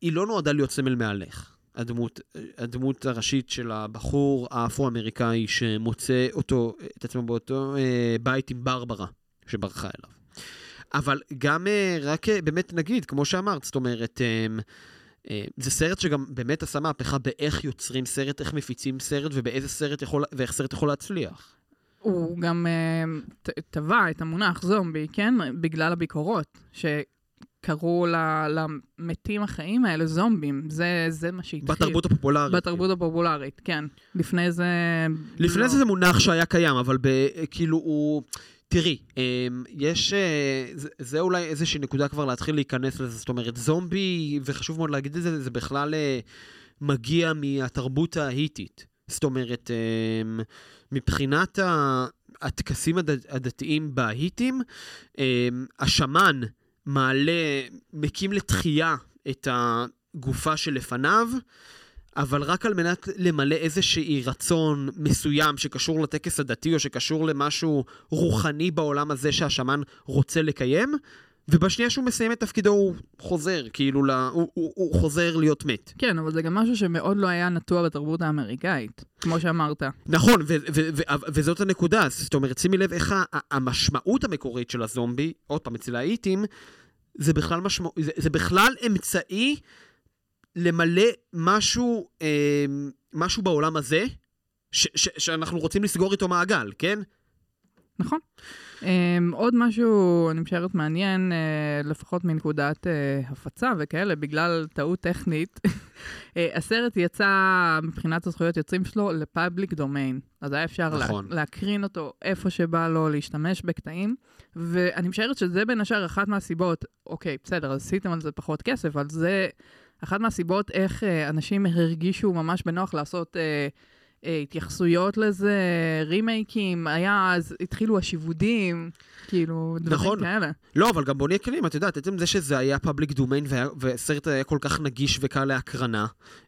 S1: היא לא נועדה להיות סמל מהלך. הדמות, הדמות הראשית של הבחור האפרו-אמריקאי שמוצא אותו, את עצמו באותו אה, בית עם ברברה שברחה אליו. אבל גם אה, רק אה, באמת נגיד, כמו שאמרת, זאת אומרת, אה, זה סרט שגם באמת עשה מהפכה באיך יוצרים סרט, איך מפיצים סרט ובאיזה סרט יכול, ואיך סרט יכול להצליח.
S2: הוא גם טבע את המונח זומבי, כן? בגלל הביקורות, שקראו למתים החיים האלה זומבים. זה, זה מה שהתחיל.
S1: בתרבות הפופולרית.
S2: בתרבות הפופולרית, כן. לפני זה...
S1: לפני לא... זה זה מונח שהיה קיים, אבל ב, כאילו הוא... תראי, אמ, יש, אה, זה אולי איזושהי נקודה כבר להתחיל להיכנס לזה, זאת אומרת, זומבי, וחשוב מאוד להגיד את זה, זה בכלל אה, מגיע מהתרבות ההיטית. זאת אומרת, אמ, מבחינת הטקסים הדתיים בהיטים, אמ, השמן מעלה, מקים לתחייה את הגופה שלפניו, אבל רק על מנת למלא איזשהי רצון מסוים שקשור לטקס הדתי או שקשור למשהו רוחני בעולם הזה שהשאמן רוצה לקיים, ובשנייה שהוא מסיים את תפקידו הוא חוזר, כאילו, לה, הוא, הוא, הוא חוזר להיות מת.
S2: כן, אבל זה גם משהו שמאוד לא היה נטוע בתרבות האמריקאית, כמו שאמרת.
S1: נכון, ו- ו- ו- וזאת הנקודה. זאת אומרת, שימי לב איך המשמעות המקורית של הזומבי, עוד פעם, אצל האיטים, זה בכלל, משמע... זה, זה בכלל אמצעי למלא משהו, אה, משהו בעולם הזה, ש- ש- שאנחנו רוצים לסגור איתו מעגל, כן?
S2: נכון. Um, עוד משהו, אני משערת מעניין, uh, לפחות מנקודת uh, הפצה וכאלה, בגלל טעות טכנית, uh, הסרט יצא מבחינת הזכויות יוצרים שלו לפאבליק דומיין. אז היה אפשר
S1: נכון.
S2: לה, להקרין אותו איפה שבא לו, להשתמש בקטעים, ואני משערת שזה בין השאר אחת מהסיבות, אוקיי, בסדר, אז עשיתם על זה פחות כסף, אבל זה אחת מהסיבות איך uh, אנשים הרגישו ממש בנוח לעשות... Uh, אה, התייחסויות לזה, רימייקים, היה, אז התחילו השיבודים, כאילו, דברים
S1: נכון.
S2: כאלה.
S1: לא, אבל גם בוא נהיה כנים, את יודעת, עצם זה שזה היה פאבליק דומיין והסרט היה כל כך נגיש וקל להקרנה,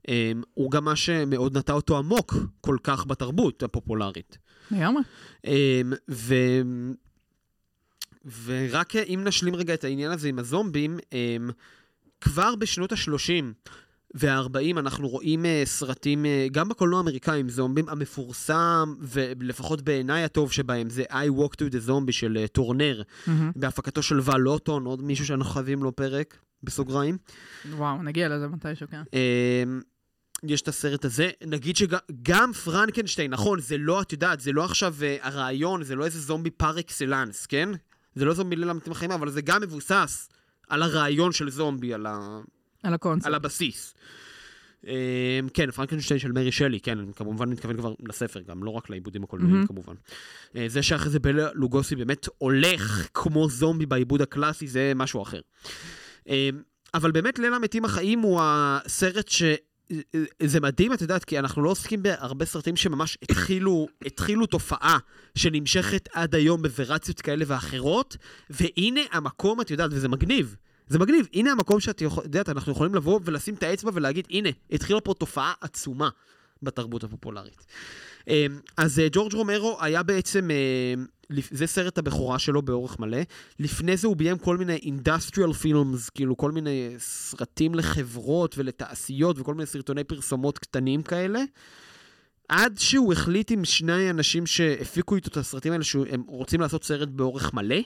S1: אה, הוא גם מה שמאוד נטע אותו עמוק כל כך בתרבות הפופולרית.
S2: לגמרי.
S1: אה, ו... ורק אם נשלים רגע את העניין הזה עם הזומבים, אה, כבר בשנות ה-30 וה-40 אנחנו רואים uh, סרטים, uh, גם בקולנוע האמריקאי עם זומבים, המפורסם, ולפחות בעיניי הטוב שבהם, זה I Walk to the Zombie של uh, טורנר,
S2: מהמם.
S1: בהפקתו של ול לוטון, עוד מישהו שאנחנו חייבים לו פרק, בסוגריים.
S2: וואו, נגיע לזה מתישהו, כן.
S1: Uh, יש את הסרט הזה, נגיד שגם פרנקנשטיין, נכון, זה לא, את יודעת, זה לא עכשיו uh, הרעיון, זה לא איזה זומבי פר אקסלנס, כן? זה לא זומבי לילה מתים החיים, אבל זה גם מבוסס על הרעיון של זומבי, על ה...
S2: על הקונספט.
S1: על הבסיס. אמ, כן, פרנקנשטיין של מרי שלי, כן, אני כמובן מתכוון כבר לספר, גם לא רק לעיבודים הקולנועיים
S2: מהמם.
S1: כמובן. אה, זה שאחרי זה בלה לוגוסי באמת הולך כמו זומבי בעיבוד הקלאסי, זה משהו אחר. אמ, אבל באמת ליל המתים החיים הוא הסרט ש... זה מדהים, את יודעת, כי אנחנו לא עוסקים בהרבה סרטים שממש התחילו, התחילו תופעה שנמשכת עד היום בוורציות כאלה ואחרות, והנה המקום, את יודעת, וזה מגניב. זה מגניב, הנה המקום שאת יודעת, אנחנו יכולים לבוא ולשים את האצבע ולהגיד, הנה, התחילה פה תופעה עצומה בתרבות הפופולרית. אה, אז אה, ג'ורג' רומרו היה בעצם, אה, זה סרט הבכורה שלו באורך מלא. לפני זה הוא ביים כל מיני אינדסטריאל פילמס, כאילו כל מיני סרטים לחברות ולתעשיות וכל מיני סרטוני פרסומות קטנים כאלה. עד שהוא החליט עם שני אנשים שהפיקו איתו את הסרטים האלה שהם רוצים לעשות סרט באורך מלא.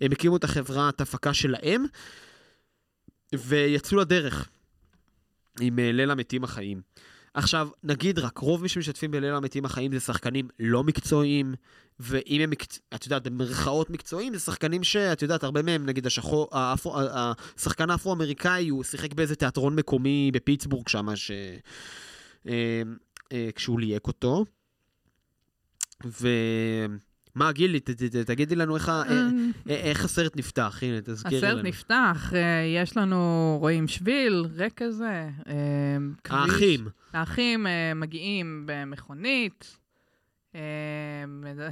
S1: הם הקימו את החברת הפקה שלהם, ויצאו לדרך עם אה, ליל המתים החיים. עכשיו, נגיד רק, רוב מי שמשתתפים בליל המתים החיים זה שחקנים לא מקצועיים, ואם הם. את יודעת, במרכאות מקצועיים, זה שחקנים שאת יודעת, הרבה מהם, נגיד השחור, האפרו, השחקן האפרו-אמריקאי, הוא שיחק באיזה תיאטרון מקומי בפיטסבורג שם, ש... אה, אה, כשהוא ליהק אותו. ומה, גילי, ת, ת, ת, תגידי לנו איך, ה- אה, אה, איך הסרט נפתח, הנה, תזכירי לנו.
S2: הסרט נפתח, אה, יש לנו, רואים שביל, ריק כזה.
S1: האחים.
S2: האחים מגיעים במכונית.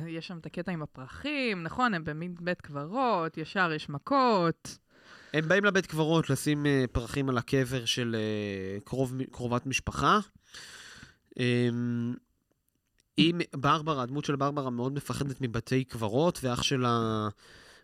S2: יש שם את הקטע עם הפרחים, נכון, הם במין בית קברות, ישר יש מכות.
S1: הם באים לבית קברות לשים פרחים על הקבר של קרוב, קרובת משפחה. היא, ברברה, הדמות של ברברה מאוד מפחדת מבתי קברות, ואח שלה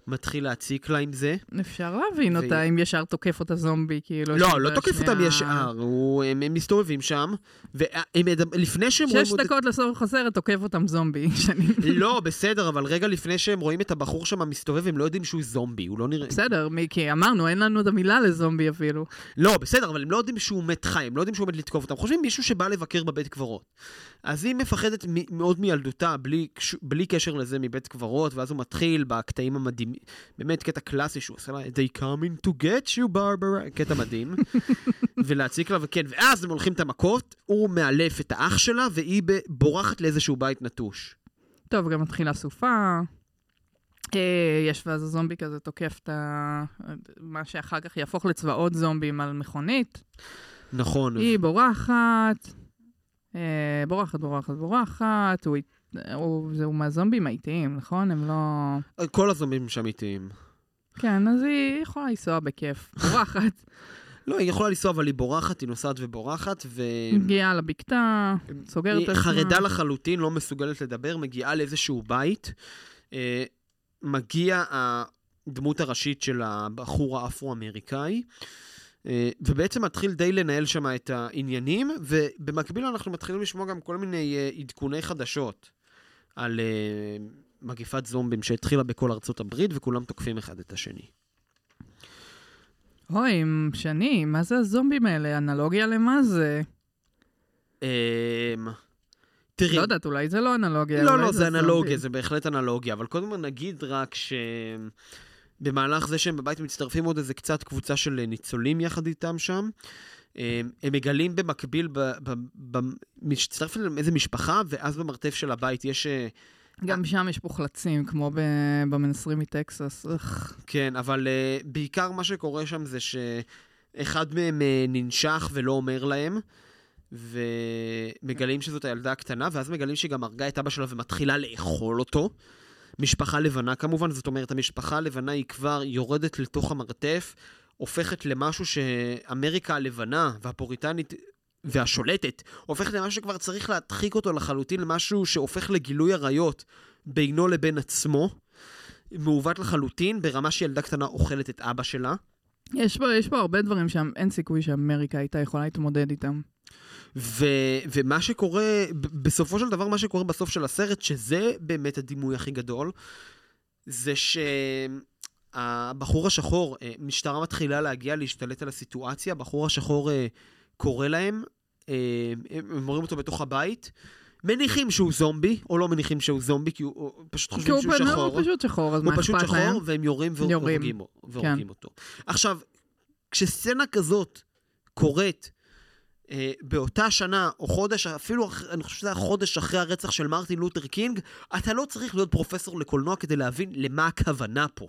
S1: מתחיל להציק לה עם זה.
S2: אפשר להבין אותה אם ישר תוקף אותה זומבי, כאילו.
S1: לא, לא תוקף אותם
S2: בשנייה-
S1: ישר, הוא- הם הם מסתובבים שם, ולפני שהם רואים...
S2: שש דקות לסוף הסרט תוקף אותם זומבי. שאני-
S1: לא, בסדר, אבל רגע לפני שהם רואים את הבחור שם מסתובב, הם לא יודעים שהוא זומבי, הוא לא נראה...
S2: בסדר, מיקי, אמרנו, אין לנו את המילה לזומבי אפילו.
S1: לא, בסדר, אבל הם לא יודעים שהוא מת חי, הם לא יודעים שהוא עומד לתקוף אותם. חושבים מישהו שבא לבקר בבית קברות. אז היא מפחדת מ- מאוד מילדותה, בלי, בלי קשר לזה, מבית קברות, ואז הוא מתחיל בקטעים המדהימים, באמת קטע קלאסי שהוא עושה לה, They coming to get you, Barbara, קטע מדהים. ולהציק לה, וכן, ואז הם הולכים את המכות, הוא מאלף את האח שלה, והיא בורחת לאיזשהו בית נטוש.
S2: טוב, גם מתחילה סופה. אה, יש ואז הזומבי כזה תוקף את ה... מה שאחר כך יהפוך לצבאות זומבים על מכונית.
S1: נכון.
S2: היא בורחת, בורחת, בורחת, בורחת. הוא, הוא, זה, הוא מהזומבים האיטיים, נכון? הם לא...
S1: כל הזומבים שם איטיים.
S2: כן, אז היא יכולה לנסוע בכיף. בורחת.
S1: לא, היא יכולה לנסוע, אבל היא בורחת, היא נוסעת ובורחת, ו...
S2: מגיעה לבקתה, סוגרת את
S1: היא
S2: עצמה.
S1: חרדה לחלוטין, לא מסוגלת לדבר, מגיעה לאיזשהו בית. אה, מגיע הדמות הראשית של הבחור האפרו-אמריקאי, אה, ובעצם מתחיל די לנהל שם את העניינים, ובמקביל אנחנו מתחילים לשמוע גם כל מיני אה, עדכוני חדשות על אה, מגיפת זומבים שהתחילה בכל ארצות הברית, וכולם תוקפים אחד את השני.
S2: אוי, שני, מה זה הזומבים האלה? אנלוגיה למה זה?
S1: אמ, תראי,
S2: לא יודעת, אולי זה לא אנלוגיה.
S1: לא, לא, זה אנלוגיה,
S2: זומבים.
S1: זה בהחלט אנלוגיה, אבל קודם כל נגיד רק שבמהלך זה שהם בבית מצטרפים עוד איזה קצת קבוצה של ניצולים יחד איתם שם. הם הם מגלים במקביל, ב- ב- ב- מצטרפת אליהם איזה משפחה, ואז במרתף של הבית יש... אה,
S2: גם שם יש פוחלצים, כמו במנסרים מטקסס.
S1: כן, אבל בעיקר מה שקורה שם זה שאחד מהם ננשך ולא אומר להם, ומגלים שזאת הילדה הקטנה, ואז מגלים שהיא גם הרגה את אבא שלה ומתחילה לאכול אותו. משפחה לבנה כמובן, זאת אומרת, המשפחה הלבנה היא כבר יורדת לתוך המרתף, הופכת למשהו שאמריקה הלבנה והפוריטנית והשולטת, הופכת למשהו שכבר צריך להדחיק אותו לחלוטין, למשהו שהופך לגילוי עריות בינו לבין עצמו. מעוות לחלוטין, ברמה שילדה קטנה אוכלת את אבא שלה.
S2: יש פה, יש פה הרבה דברים שם, אין סיכוי שאמריקה הייתה יכולה להתמודד איתם.
S1: ו- ומה שקורה, בסופו של דבר, מה שקורה בסוף של הסרט, שזה באמת הדימוי הכי גדול, זה שהבחור השחור, אה, משטרה מתחילה להגיע להשתלט על הסיטואציה, הבחור השחור אה, קורא להם, אה, הם רואים אותו בתוך הבית, מניחים שהוא זומבי, או לא מניחים שהוא זומבי, כי הוא, הוא פשוט חושבים
S2: הוא
S1: שהוא שחור.
S2: הוא פשוט שחור, אז
S1: הוא
S2: מה
S1: פשוט
S2: אכפת להם?
S1: שחור, והם יורים. והורגים
S2: כן.
S1: אותו. עכשיו, כשסצנה כזאת קורית באותה שנה, או חודש, אפילו, אח- אני חושב שזה היה חודש אחרי הרצח של מרטין לותר קינג, אתה לא צריך להיות פרופסור לקולנוע כדי להבין למה הכוונה פה.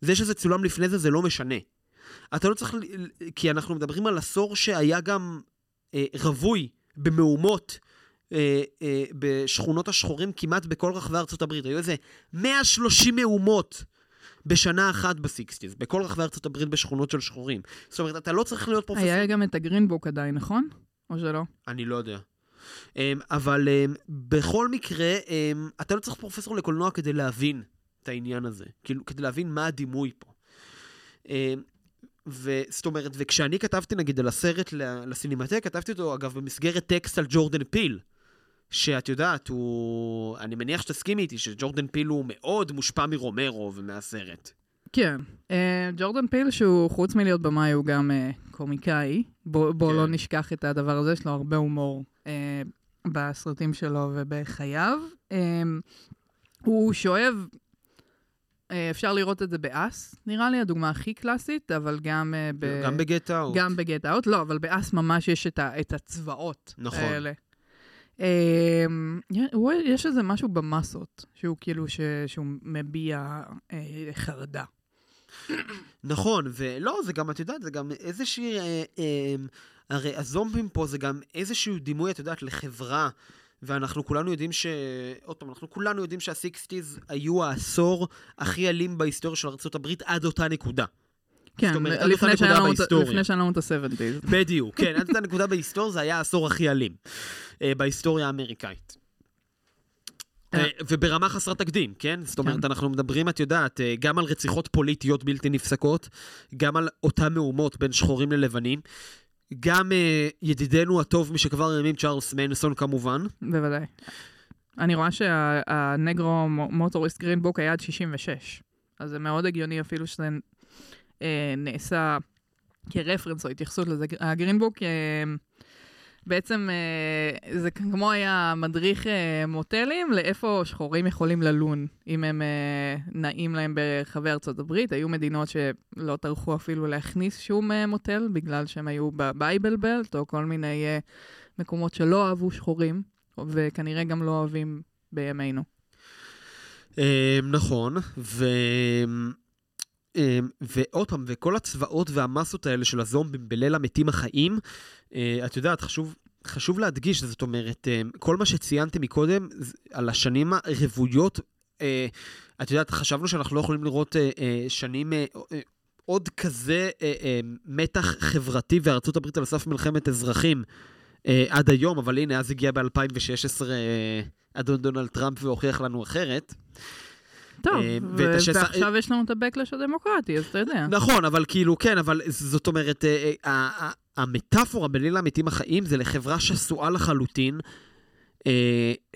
S1: זה שזה צולם לפני זה, זה לא משנה. אתה לא צריך, כי אנחנו מדברים על עשור שהיה גם אה, רווי במהומות. אה, אה, בשכונות השחורים כמעט בכל רחבי ארצות הברית. היו איזה 130 מהומות בשנה אחת בסיקסטיז, בכל רחבי ארצות הברית בשכונות של שחורים. זאת אומרת, אתה לא צריך להיות פרופסור...
S2: היה גם את הגרינבוק עדיין, נכון? או שלא?
S1: אני לא יודע. Um, אבל um, בכל מקרה, um, אתה לא צריך פרופסור לקולנוע כדי להבין את העניין הזה. כאילו, כדי להבין מה הדימוי פה. Um, וזאת אומרת, וכשאני כתבתי נגיד על הסרט לסינמטק, כתבתי אותו אגב במסגרת טקסט על ג'ורדן פיל. שאת יודעת, הוא... אני מניח שתסכימי איתי שג'ורדן פיל הוא מאוד מושפע מרומרו ומהסרט.
S2: כן. אה, ג'ורדן פיל, שהוא חוץ מלהיות במאי, הוא גם אה, קומיקאי. בוא, בוא
S1: כן.
S2: לא נשכח את הדבר הזה, יש לו הרבה הומור אה, בסרטים שלו ובחייו. הוא שואב, אפשר לראות את זה באס, נראה לי הדוגמה הכי קלאסית, אבל גם ב...
S1: גם בגט אאוט.
S2: גם בגט אאוט, לא, אבל באס ממש יש את, ה, את הצבאות
S1: נכון.
S2: האלה. Um, יש איזה משהו במסות, שהוא כאילו, ש, שהוא מביע אה, חרדה.
S1: נכון, ולא, זה גם, את יודעת, זה גם איזושהי... אה, אה, הרי הזומבים פה זה גם איזשהו דימוי, את יודעת, לחברה. ואנחנו כולנו יודעים ש... עוד פעם, אנחנו כולנו יודעים שהסיקסטיז היו העשור הכי אלים בהיסטוריה של ארה"ב עד אותה נקודה.
S2: כן,
S1: אומרת, עד אותה
S2: לפני
S1: נקודה
S2: שהיה לנו את-
S1: בהיסטוריה.
S2: לפני שהיה לנו את ה-70's.
S1: בדיוק, כן, עד אותה נקודה בהיסטוריה זה היה העשור הכי אלים אה, בהיסטוריה האמריקאית.
S2: אה.
S1: אה, וברמה חסרת תקדים, כן? זאת אומרת,
S2: כן.
S1: אנחנו מדברים, את יודעת, גם על רציחות פוליטיות בלתי נפסקות, גם על אותן מהומות בין שחורים ללבנים, גם ידידנו הטוב משכבר הימים, צ'ארלס מנסון כמובן.
S2: בוודאי. אני רואה שהנגרו מוטוריסט גרינבוק היה עד 66, אז זה מאוד הגיוני אפילו שזה נעשה כרפרנס או התייחסות לזה. הגרינבוק אה, בעצם אה, זה כמו היה מדריך אה, מוטלים לאיפה שחורים יכולים ללון, אם הם אה, נעים להם ברחבי ארצות הברית. היו מדינות שלא טרחו אפילו להכניס שום אה, מוטל, בגלל שהם היו בבייבל בלט, או כל מיני אה, מקומות שלא אהבו שחורים, וכנראה גם לא אוהבים בימינו.
S1: אה, נכון. אה, ועוד פעם, וכל הצבאות והמסות האלה של הזומבים בליל המתים החיים, אה, את יודעת, חשוב, חשוב להדגיש, זאת אומרת, אה, כל מה שציינתם מקודם על השנים הרוויות, אה, את יודעת, חשבנו שאנחנו לא יכולים לראות אה, שנים עוד כזה מתח חברתי וארצות הברית על סף מלחמת אזרחים עד היום, אבל הנה, אז הגיע ב-2016 אה, אדון דונלד טראמפ והוכיח לנו אחרת.
S2: טוב,
S1: אה, ואת השסע-
S2: ועכשיו יש לנו את ה-Backlash הדמוקרטי, אז אתה יודע.
S1: נכון, אבל כאילו, כן, אבל זאת אומרת, אה, אה, המטאפורה בליל המתים החיים זה לחברה שסועה לחלוטין,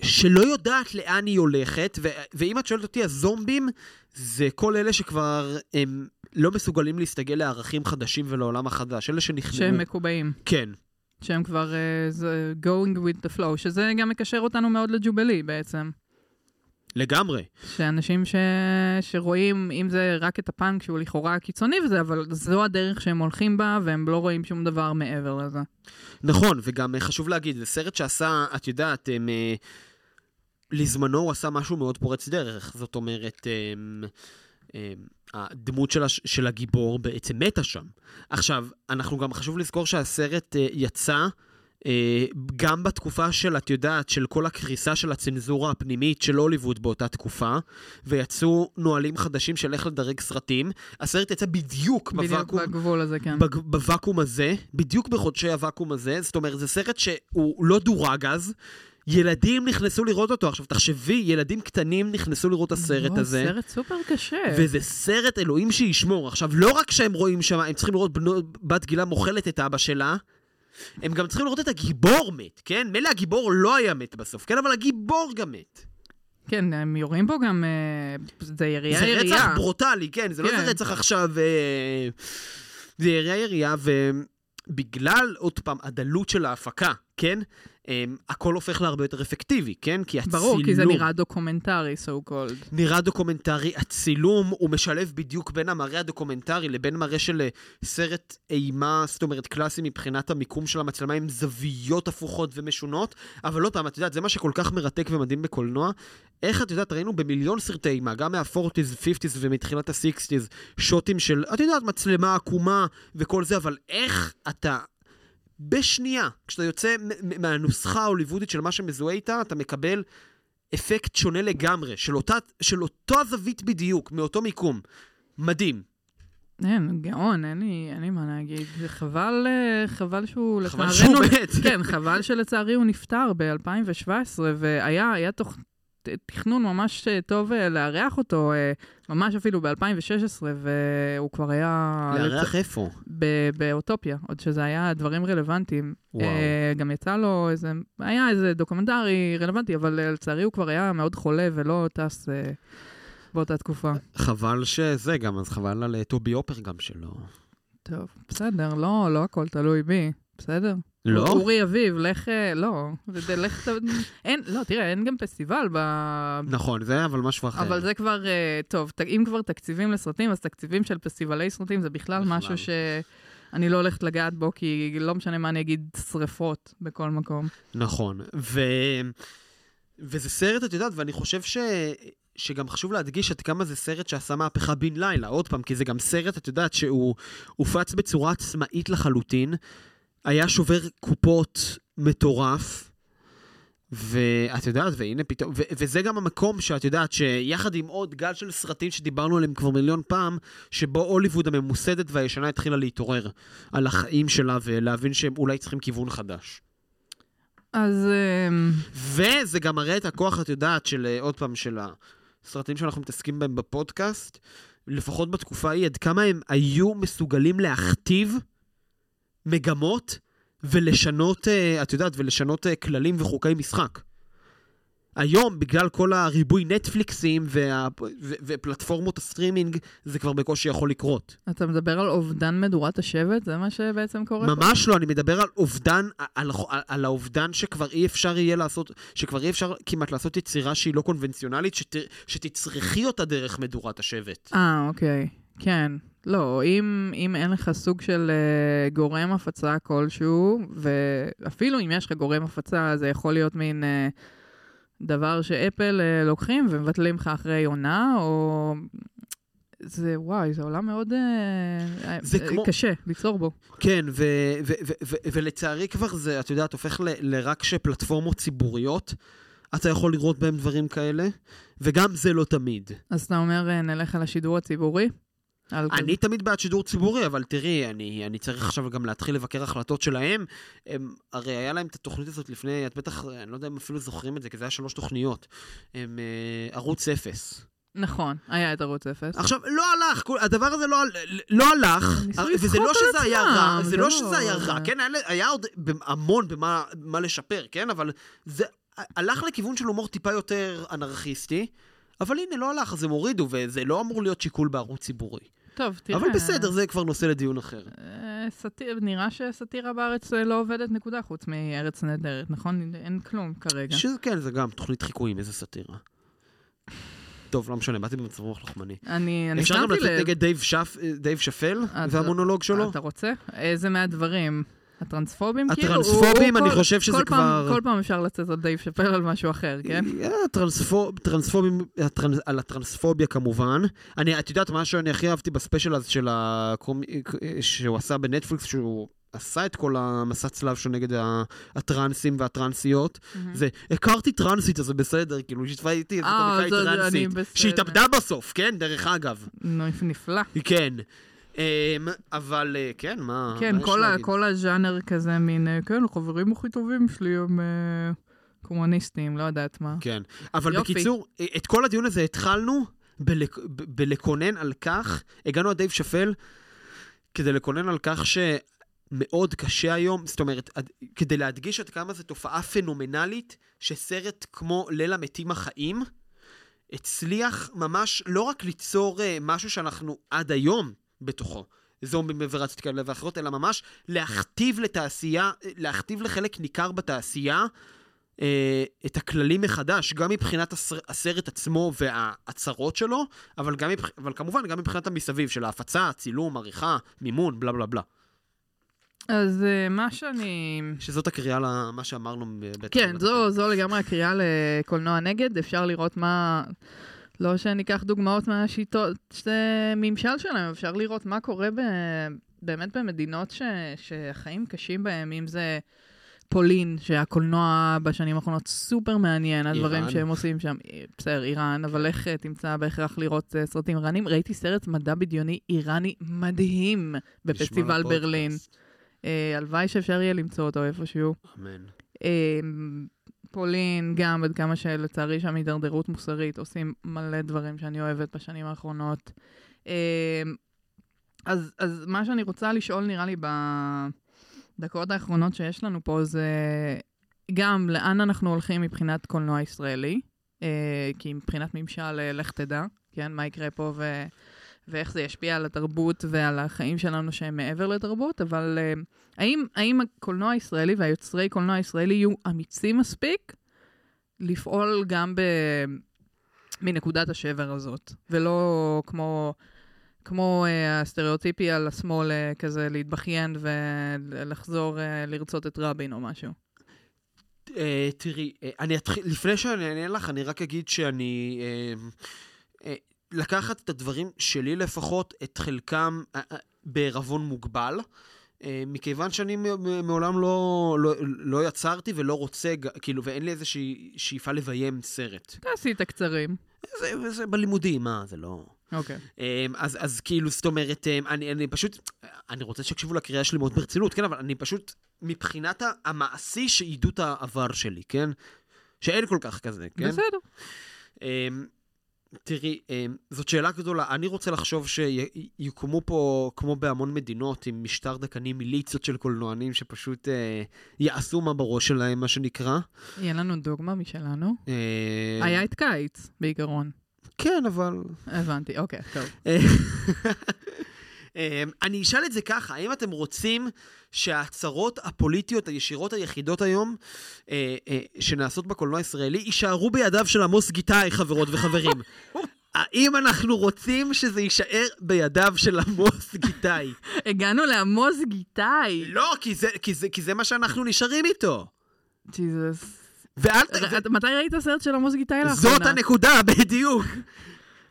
S1: שלא יודעת לאן היא הולכת, ו- ואם את שואלת אותי, הזומבים זה כל אלה שכבר הם לא מסוגלים להסתגל לערכים חדשים ולעולם החדש, אלה שנכנעו.
S2: שהם מקובעים.
S1: כן,
S2: שהם כבר uh, going with the flow, שזה גם מקשר אותנו מאוד לג'ובלי בעצם.
S1: לגמרי.
S2: שאנשים ש... שרואים, אם זה רק את הפאנק שהוא לכאורה קיצוני וזה, אבל זו הדרך שהם הולכים בה, והם לא רואים שום דבר מעבר לזה.
S1: נכון, וגם אה, חשוב להגיד, זה סרט שעשה, את יודעת, הם, אה, לזמנו הוא עשה משהו מאוד פורץ דרך. זאת אומרת, הם, הם, הדמות של, הש, של הגיבור בעצם מתה שם. עכשיו, אנחנו גם חשוב לזכור שהסרט אה, יצא גם בתקופה של, את יודעת, של כל הקריסה של הצנזורה הפנימית של הוליווד באותה תקופה, ויצאו נהלים חדשים של איך לדרג סרטים. הסרט יצא בדיוק
S2: בדיוק
S1: בוואקום
S2: בגבול הזה, כן.
S1: בג- בוואקום הזה, בדיוק בחודשי הוואקום הזה, זאת אומרת, זה סרט שהוא לא דורג אז. ילדים נכנסו לראות אותו. עכשיו, תחשבי, ילדים קטנים נכנסו לראות את הסרט
S2: לא,
S1: הזה.
S2: סרט סופר קשה.
S1: וזה סרט אלוהים שישמור. עכשיו, לא רק שהם רואים שם, הם צריכים לראות בנו, בת גילה אוכלת את אבא שלה, הם גם צריכים לראות את הגיבור מת, כן? מילא הגיבור לא היה מת בסוף, כן? אבל הגיבור גם מת.
S2: כן, הם יורים בו גם, אה, זה ירייה
S1: זה
S2: ירייה.
S1: רצח ברוטלי, כן, זה לא
S2: כן.
S1: איזה רצח עכשיו... אה, זה ירייה ירייה, ובגלל, עוד פעם, הדלות של ההפקה, כן? אה, הכל הופך להרבה יותר אפקטיבי, כן? כי הצילום...
S2: ברור, כי זה נראה דוקומנטרי, so called.
S1: נראה דוקומנטרי, הצילום הוא משלב בדיוק בין המראה הדוקומנטרי לבין מראה של אה, סרט אימה, זאת אומרת קלאסי מבחינת המיקום של המצלמה עם זוויות הפוכות ומשונות, אבל לא פעם, את יודעת, זה מה שכל כך מרתק ומדהים בקולנוע. איך את יודעת, ראינו במיליון סרטי אימה, גם מה-40's, 50's ומתחילת ה-60's, שוטים של, את יודעת, מצלמה עקומה וכל זה, אבל איך אתה... בשנייה, כשאתה יוצא מהנוסחה ההוליוודית של מה שמזוהה איתה, אתה מקבל אפקט שונה לגמרי, של, אותה, של אותו הזווית בדיוק, מאותו מיקום. מדהים.
S2: אין, גאון, אין לי, אין לי מה להגיד. זה חבל, אה, חבל שהוא
S1: חבל
S2: לצערנו...
S1: שהוא מת.
S2: כן, חבל שלצערי הוא נפטר ב-2017, והיה היה תוך תכנון ממש אה, טוב אה, לארח אותו, אה, ממש אפילו ב-2016, והוא כבר היה...
S1: לארח איפה?
S2: ב- באוטופיה, עוד שזה היה דברים רלוונטיים.
S1: וואו.
S2: גם יצא לו איזה, היה איזה דוקומנטרי רלוונטי, אבל לצערי הוא כבר היה מאוד חולה ולא טס באותה תקופה.
S1: חבל שזה גם, אז חבל על טובי אופר גם שלו.
S2: טוב, בסדר, לא, לא הכל תלוי בי, בסדר?
S1: לא?
S2: אורי אביב, לך, אה, לא, לך, אין, לא, תראה, אין גם פסטיבל ב...
S1: נכון, זה אבל משהו אחר.
S2: אבל זה כבר, אה, טוב, אם כבר תקציבים לסרטים, אז תקציבים של פסטיבלי סרטים זה בכלל
S1: בכלל.
S2: משהו שאני לא הולכת לגעת בו, כי לא משנה מה אני אגיד, שריפות בכל מקום.
S1: נכון. ו... וזה סרט, את יודעת, ואני חושב ש... שגם חשוב להדגיש עד כמה זה סרט שעשה מהפכה בן לילה, עוד פעם, כי זה גם סרט, את יודעת, שהוא הופץ בצורה עצמאית לחלוטין, היה שובר קופות מטורף, ואת יודעת, והנה פתאום, ו- וזה גם המקום שאת יודעת, שיחד עם עוד גל של סרטים שדיברנו עליהם כבר מיליון פעם, שבו הוליווד הממוסדת והישנה התחילה להתעורר על החיים שלה ולהבין שהם אולי צריכים כיוון חדש.
S2: אז אמ,
S1: וזה גם מראה את הכוח, את יודעת, של, אה, עוד פעם, של הסרטים שאנחנו מתעסקים בהם בפודקאסט, לפחות בתקופה ההיא, עד כמה הם היו מסוגלים להכתיב מגמות ולשנות, אה, את יודעת, ולשנות אה, כללים וחוקי משחק. היום, בגלל כל הריבוי נטפליקסים וה, ו, ופלטפורמות הסטרימינג, זה כבר בקושי יכול לקרות.
S2: אתה מדבר על אובדן מדורת השבט? זה מה שבעצם קורה פה?
S1: ממש לא, אני מדבר על אובדן, על, על, על האובדן שכבר אי אפשר יהיה לעשות, שכבר אי אפשר כמעט לעשות יצירה שהיא לא קונבנציונלית, שת, שתצרכי אותה דרך מדורת השבט.
S2: אה, אוקיי. כן. לא, אם, אם אין לך סוג של uh, גורם הפצה כלשהו, ואפילו אם יש לך גורם הפצה, זה יכול להיות מין uh, דבר שאפל uh, לוקחים ומבטלים לך אחרי עונה, או... זה, וואי, זה עולם מאוד
S1: זה
S2: uh,
S1: כמו-
S2: קשה ליצור בו.
S1: כן, ו, ו, ו, ו, ולצערי כבר זה, את יודעת, הופך ל, לרק שפלטפורמות ציבוריות, אתה יכול לראות בהם דברים כאלה, וגם זה לא תמיד.
S2: אז אתה אומר, נלך על השידור הציבורי?
S1: אני תמיד בעד שידור ציבורי, אבל תראי, אני, אני צריך עכשיו גם להתחיל לבקר החלטות שלהם. הם, הרי היה להם את התוכנית הזאת לפני, את בטח, אני לא יודע אם אפילו זוכרים את זה, כי זה היה שלוש תוכניות. הם אה, ערוץ אפס.
S2: נכון, היה את ערוץ אפס.
S1: עכשיו, לא הלך, הדבר הזה לא, לא הלך,
S2: ניסו
S1: וזה לא שזה היה רע, זה לא
S2: לא-
S1: שזה היה רע, כן? היה, היה עוד המון במה מה לשפר, כן? אבל זה הלך לכיוון של הומור טיפה יותר אנרכיסטי, אבל הנה, לא הלך, אז הם הורידו, וזה לא אמור להיות שיקול בערוץ ציבורי.
S2: טוב, תראה.
S1: אבל בסדר, זה כבר נושא לדיון אחר.
S2: אה, סאטיר- נראה שסאטירה בארץ אה, לא עובדת נקודה חוץ מארץ נהדרת, נכון? אין כלום כרגע.
S1: שזה כן, זה גם תוכנית חיקויים, איזה סאטירה. טוב, לא משנה, באתי במצב רוח לוחמני.
S2: אני
S1: אפשר גם לצאת. נגד דייב שאפ- דייב שאפל
S2: אתה-
S1: והמונולוג שלו?
S2: אתה רוצה? איזה מהדברים? הטרנספובים כאילו?
S1: הטרנספובים, אני חושב שזה כבר-
S2: כל פעם אפשר לצאת על דייב שאפל על משהו אחר, כן?
S1: אה, הטרנספו- טרנספובים, הטרנס- על הטרנספוביה כמובן. אני, את יודעת, מה שאני הכי אהבתי בספיישל הזה של. שהוא עשה בנטפליקס, שהוא עשה את כל המסע צלב שלו נגד הטרנסים והטרנסיות. זה, הכרתי טרנסית, אז זה בסדר, כאילו, היא שיתפה איתי איזה
S2: אה,
S1: קומיקאית
S2: אני
S1: טרנסית. שהתאבדה בסוף, כן? דרך אגב.
S2: נפלא.
S1: כן. אמ, אבל אה, כן, מה...
S2: כן, כל הז'אנר כזה מין, אה, כן, החברים הכי טובים שלי הם אה, קומוניסטים, לא יודעת מה.
S1: כן. אבל
S2: יופי.
S1: בקיצור, את כל הדיון הזה התחלנו בלק... בלקונן על כך, הגענו עד דייב שאפל, כדי לקונן על כך שמאוד קשה היום, זאת אומרת, כדי להדגיש עד כמה זו תופעה פנומנלית, שסרט כמו ליל המתים החיים, הצליח ממש לא רק ליצור משהו שאנחנו עד היום בתוכו, זומבים וריאציות כאלה ואחרות, אלא ממש להכתיב לתעשייה, להכתיב לחלק ניכר בתעשייה אה, את הכללים מחדש, גם מבחינת הסר, הסרט עצמו וההצהרות שלו, אבל, גם אבל כמובן גם מבחינת המסביב של ההפצה, צילום, עריכה, מימון, בלה בלה בלה.
S2: אז אה, מה שאני...
S1: שזאת הקריאה למה שאמרנו בבית
S2: כן, זו, זו לגמרי הקריאה לקולנוע נגד, אפשר לראות מה... לא שניקח דוגמאות מהשיטות, ממשל שלהם, אפשר לראות מה קורה ב... באמת במדינות ש... שהחיים קשים בהם, אם זה פולין, שהקולנוע בשנים האחרונות סופר מעניין, הדברים
S1: איראן.
S2: שהם עושים שם, בסדר, איראן, אבל איך תמצא בהכרח לראות אה, סרטים איראנים? ראיתי סרט מדע בדיוני איראני מדהים בפסטיבל ברלין. אה, הלוואי שאפשר יהיה למצוא אותו איפשהו.
S1: אמן.
S2: פולין, גם עד כמה שלצערי שם הידרדרות מוסרית, עושים מלא דברים שאני אוהבת בשנים האחרונות. אה, אז, אז מה שאני רוצה לשאול, נראה לי, בדקות האחרונות שיש לנו פה, זה גם לאן אנחנו הולכים מבחינת קולנוע ישראלי, אה, כי מבחינת ממשל, אה, לך תדע, כן, מה יקרה פה ו... ואיך זה ישפיע על התרבות ועל החיים שלנו שהם מעבר לתרבות, אבל uh, האם, האם הקולנוע הישראלי והיוצרי קולנוע הישראלי יהיו אמיצים מספיק לפעול גם ב... מנקודת השבר הזאת, ולא כמו, כמו uh, הסטריאוטיפי על השמאל uh, כזה להתבכיין ולחזור uh, לרצות את רבין או משהו.
S1: אה, תראי, אה, אני אתחיל, לפני שאני אענה לך, אני רק אגיד שאני... אה, אה, לקחת את הדברים שלי לפחות, את חלקם אה, אה, בערבון מוגבל. אה, מכיוון שאני מעולם לא, לא, לא יצרתי ולא רוצה, כאילו, ואין לי איזושהי שאיפה לביים סרט.
S2: אתה עשית קצרים.
S1: זה, זה בלימודים, מה, זה לא...
S2: אוקיי.
S1: אמ, אז, אז כאילו, זאת אומרת, אמ, אני, אני פשוט, אני רוצה שיקשיבו לקריאה שלי מאוד ברצינות, כן? אבל אני פשוט, מבחינת המעשי שעידו את העבר שלי, כן? שאין כל כך כזה, כן?
S2: בסדר.
S1: תראי, אמ, זאת שאלה גדולה. אני רוצה לחשוב שיוקמו פה, כמו בהמון מדינות, עם משטר דכאני מיליציות של קולנוענים שפשוט אה, יעשו מה בראש שלהם, מה שנקרא.
S2: יהיה לנו דוגמה משלנו.
S1: אה,
S2: היה את קיץ, בעיקרון.
S1: כן, אבל...
S2: הבנתי, אוקיי, טוב.
S1: אמ, אני אשאל את זה ככה, האם אתם רוצים שההצהרות הפוליטיות הישירות היחידות היום אה, אה, שנעשות בקולנוע הישראלי יישארו בידיו של עמוס גיתאי, חברות וחברים? האם אנחנו רוצים שזה יישאר בידיו של עמוס גיתאי?
S2: הגענו לעמוס גיתאי.
S1: לא, כי זה, כי, זה, כי זה מה שאנחנו נשארים איתו.
S2: ג'יזוס.
S1: ואל ת...
S2: ר- מתי ראית סרט של עמוס גיתאי לאחרונה?
S1: זאת הנקודה, בדיוק.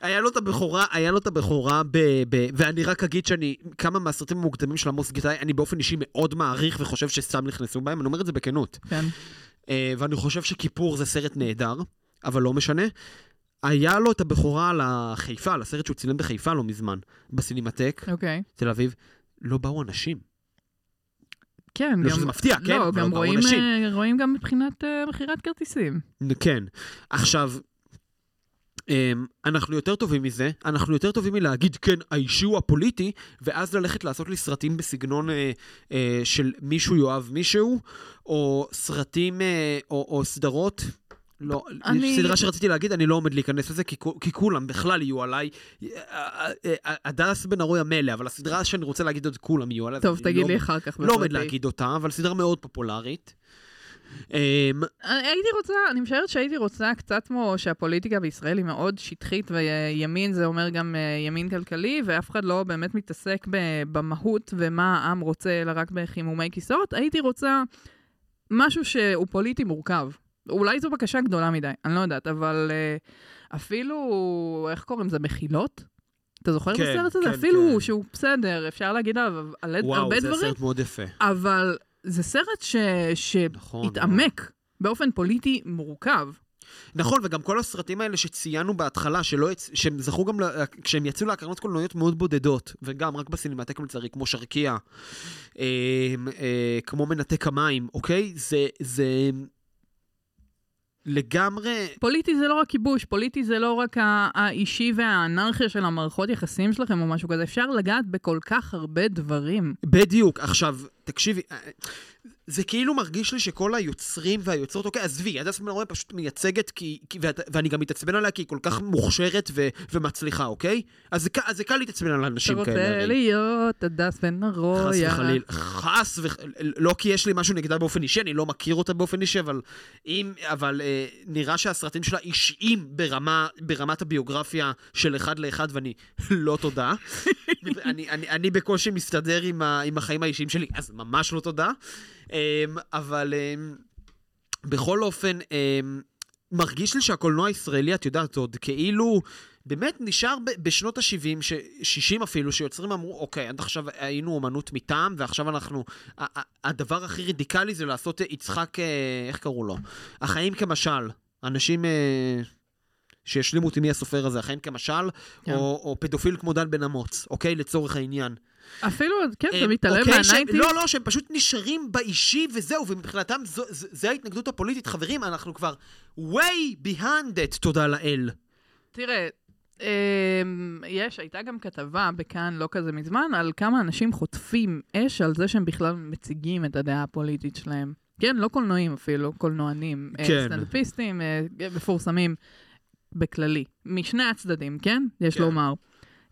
S1: היה לו את הבכורה, היה לו את הבכורה ב... ב... ואני רק אגיד שאני, כמה מהסרטים המוקדמים של עמוס גיתאי, אני באופן אישי מאוד מעריך וחושב שסתם נכנסו בהם, אני אומר את זה בכנות.
S2: כן.
S1: אה, ואני חושב שכיפור זה סרט נהדר, אבל לא משנה. היה לו את הבכורה על החיפה, על הסרט שהוא צילם בחיפה לא מזמן, בסינמטק,
S2: אוקיי.
S1: תל אביב. לא באו אנשים.
S2: כן,
S1: לא
S2: גם...
S1: שזה מפתיע, כן,
S2: לא,
S1: אבל
S2: גם
S1: באו
S2: רואים,
S1: אנשים.
S2: אה, רואים גם מבחינת אה, מכירת כרטיסים.
S1: כן. עכשיו, אנחנו יותר טובים מזה, אנחנו יותר טובים מלהגיד, כן, האישי הוא הפוליטי, ואז ללכת לעשות לי סרטים בסגנון אה, אה, של מישהו יאהב מישהו, או סרטים, אה, או, או סדרות. לא,
S2: אני-.
S1: סדרה שרציתי להגיד, אני לא עומד להיכנס לזה, כי, כי כולם בכלל יהיו עליי. אה, אה, אה, הדס בן ארוי המלא, אבל הסדרה שאני רוצה להגיד עוד כולם יהיו עליי.
S2: טוב, תגיד
S1: לא,
S2: לי אחר כך.
S1: לא עומד. להגיד אותה, אבל סדרה מאוד פופולרית. אמ,
S2: הייתי רוצה, אני משערת שהייתי רוצה קצת כמו שהפוליטיקה בישראל היא מאוד שטחית, וימין זה אומר גם אה, ימין כלכלי, ואף אחד לא באמת מתעסק במהות ומה העם רוצה, אלא רק בחימומי כיסאות. הייתי רוצה משהו שהוא פוליטי מורכב. אולי זו בקשה גדולה מדי, אני לא יודעת, אבל אה, אפילו, איך קוראים לזה, מחילות? אתה זוכר את
S1: כן,
S2: הסרט הזה?
S1: כן,
S2: אפילו
S1: כן.
S2: שהוא בסדר, אפשר להגיד עליו על
S1: וואו,
S2: הרבה
S1: זה
S2: דברים,
S1: סרט מאוד יפה.
S2: אבל זה סרט ש...
S1: נכון.
S2: שהתעמק באופן פוליטי מורכב.
S1: נכון, וגם כל הסרטים האלה שציינו בהתחלה, שלא יצ... שהם זכו גם, לה... כשהם יצאו להקרנות קולנועיות מאוד בודדות, וגם רק בסינמטק לצערי, כמו שרקייה, אה, אה, כמו מנתק המים, אוקיי? זה, זה לגמרי...
S2: פוליטי זה לא רק כיבוש, פוליטי זה לא רק האישי והאנרכיה של המערכות יחסים שלכם או משהו כזה, אפשר לגעת בכל כך הרבה דברים.
S1: בדיוק. עכשיו, תקשיבי, אה, זה כאילו מרגיש לי שכל היוצרים והיוצרות, אוקיי, עזבי, הדס בן אורן פשוט מייצגת, כי, כי, ואת, ואני גם מתעצבן עליה כי היא כל כך מוכשרת ו, ומצליחה, אוקיי? אז זה, קל להתעצבן על
S2: אתה
S1: אנשים כאלה.
S2: רוצה
S1: הרי.
S2: להיות הדס בן
S1: חס
S2: ארויה.
S1: וחליל, חס וחליל, לא כי יש לי משהו נגדה באופן אישי, אני לא מכיר אותה באופן אישי, אבל אם, אבל אה, נראה שהסרטים שלה אישיים ברמה, ברמת הביוגרפיה של אחד לאחד, ואני לא תודה. אני, אני, אני בקושי מסתדר עם, ה, עם החיים האישיים שלי, אז ממש לא תודה. אה, אבל אה, בכל אופן, אה, מרגיש לי שהקולנוע הישראלי, את יודעת, עוד כאילו... באמת נשאר בשנות ה-70, 60 אפילו, שיוצרים אמרו, אוקיי, עד עכשיו היינו אומנות מטעם, ועכשיו אנחנו... הדבר הכי רדיקלי זה לעשות אה, יצחק, אה, איך קראו לו? החיים כמשל. אנשים שהשלימו אותי מי הסופר הזה, החיים כמשל,
S2: כן.
S1: או, או פדופיל כמו דן בן אמוץ, אוקיי? לצורך העניין.
S2: אפילו, כן,
S1: אה,
S2: מתעלם
S1: אוקיי, מה
S2: nineties.
S1: לא, לא, שהם פשוט נשארים באישי וזהו, ומבחינתם זו, זו, זו ההתנגדות הפוליטית. חברים, אנחנו כבר way behind it, תודה לאל.
S2: תראה, אמ, יש, הייתה גם כתבה בכאן לא כזה מזמן, על כמה אנשים חוטפים אש על זה שהם בכלל מציגים את הדעה הפוליטית שלהם. כן, לא קולנועים אפילו, קולנוענים. אה,
S1: כן.
S2: סטנדאפיסטים, אה, מפורסמים בכללי. משני הצדדים, כן? יש
S1: כן.
S2: לומר.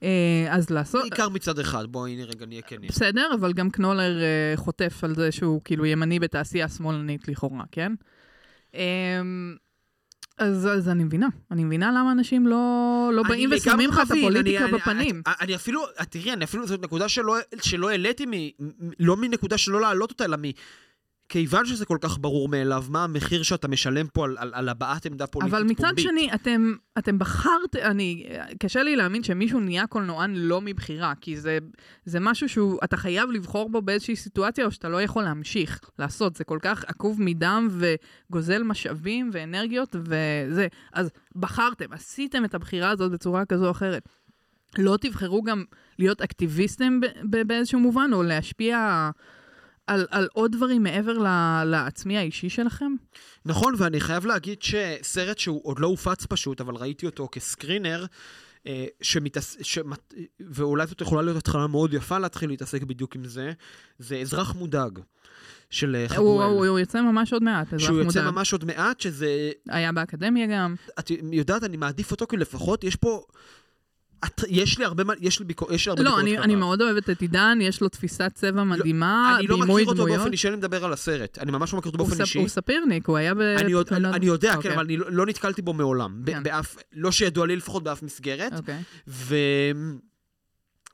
S2: אה, אז לעשות...
S1: בעיקר מצד אחד, בואי הנה רגע נהיה כנים.
S2: בסדר, אבל גם קנולר אה, חוטף על זה שהוא כאילו ימני בתעשייה שמאלנית לכאורה, כן? אמ, אז, אז אני מבינה, אני מבינה למה אנשים לא, לא באים
S1: אני
S2: ושמים לך את הפוליטיקה
S1: אני-
S2: בפנים.
S1: אני, אני אפילו, תראי, אני אפילו, זאת נקודה שלא, שלא העליתי, מ, לא מנקודה שלא להעלות אותה, אלא מ... כיוון שזה כל כך ברור מאליו, מה המחיר שאתה משלם פה על, על, על הבעת עמדה פוליטית
S2: אבל מצד
S1: פומבית.
S2: שני, אתם, אתם בחרת, אני, קשה לי להאמין שמישהו נהיה קולנוען לא מבחירה, כי זה, זה משהו שהוא, אתה חייב לבחור בו באיזושהי סיטואציה, או שאתה לא יכול להמשיך לעשות. זה כל כך עקוב מדם וגוזל משאבים ואנרגיות וזה. אז בחרתם, עשיתם את הבחירה הזאת בצורה כזו או אחרת. לא תבחרו גם להיות אקטיביסטים באיזשהו מובן, או להשפיע על, על עוד דברים מעבר ל- לעצמי האישי שלכם?
S1: נכון, ואני חייב להגיד שסרט שהוא עוד לא הופץ פשוט, אבל ראיתי אותו כסקרינר, אה, שמתעס... שמת... ואולי זאת יכולה להיות התחלה מאוד יפה להתחיל להתעסק בדיוק עם זה, זה אזרח מודאג של אה,
S2: הוא,
S1: חבואל.
S2: הוא, הוא יוצא ממש עוד מעט, אזרח
S1: שהוא יוצא
S2: מודאג.
S1: ממש עוד מעט, שזה...
S2: היה באקדמיה גם.
S1: את יודעת, אני מעדיף אותו כי לפחות יש פה... את... יש לי הרבה, יש לי, ביקור... יש לי הרבה
S2: לא,
S1: ביקורת
S2: אני,
S1: כלפיו.
S2: אני מאוד אוהבת את עידן, יש לו תפיסת צבע מדהימה,
S1: אני לא מכיר אותו
S2: דמויות.
S1: באופן אישי, אני מדבר על הסרט. אני ממש לא מכיר אותו באופן אישי.
S2: הוא ספירניק, הוא היה ב...
S1: אני, יודע, אני,
S2: בתחילת-
S1: אני יודע,
S2: אוקיי,
S1: כן, אבל אני לא, לא נתקלתי בו מעולם.
S2: כן.
S1: באף, לא שידוע לי לפחות באף מסגרת.
S2: אוקיי.
S1: ו...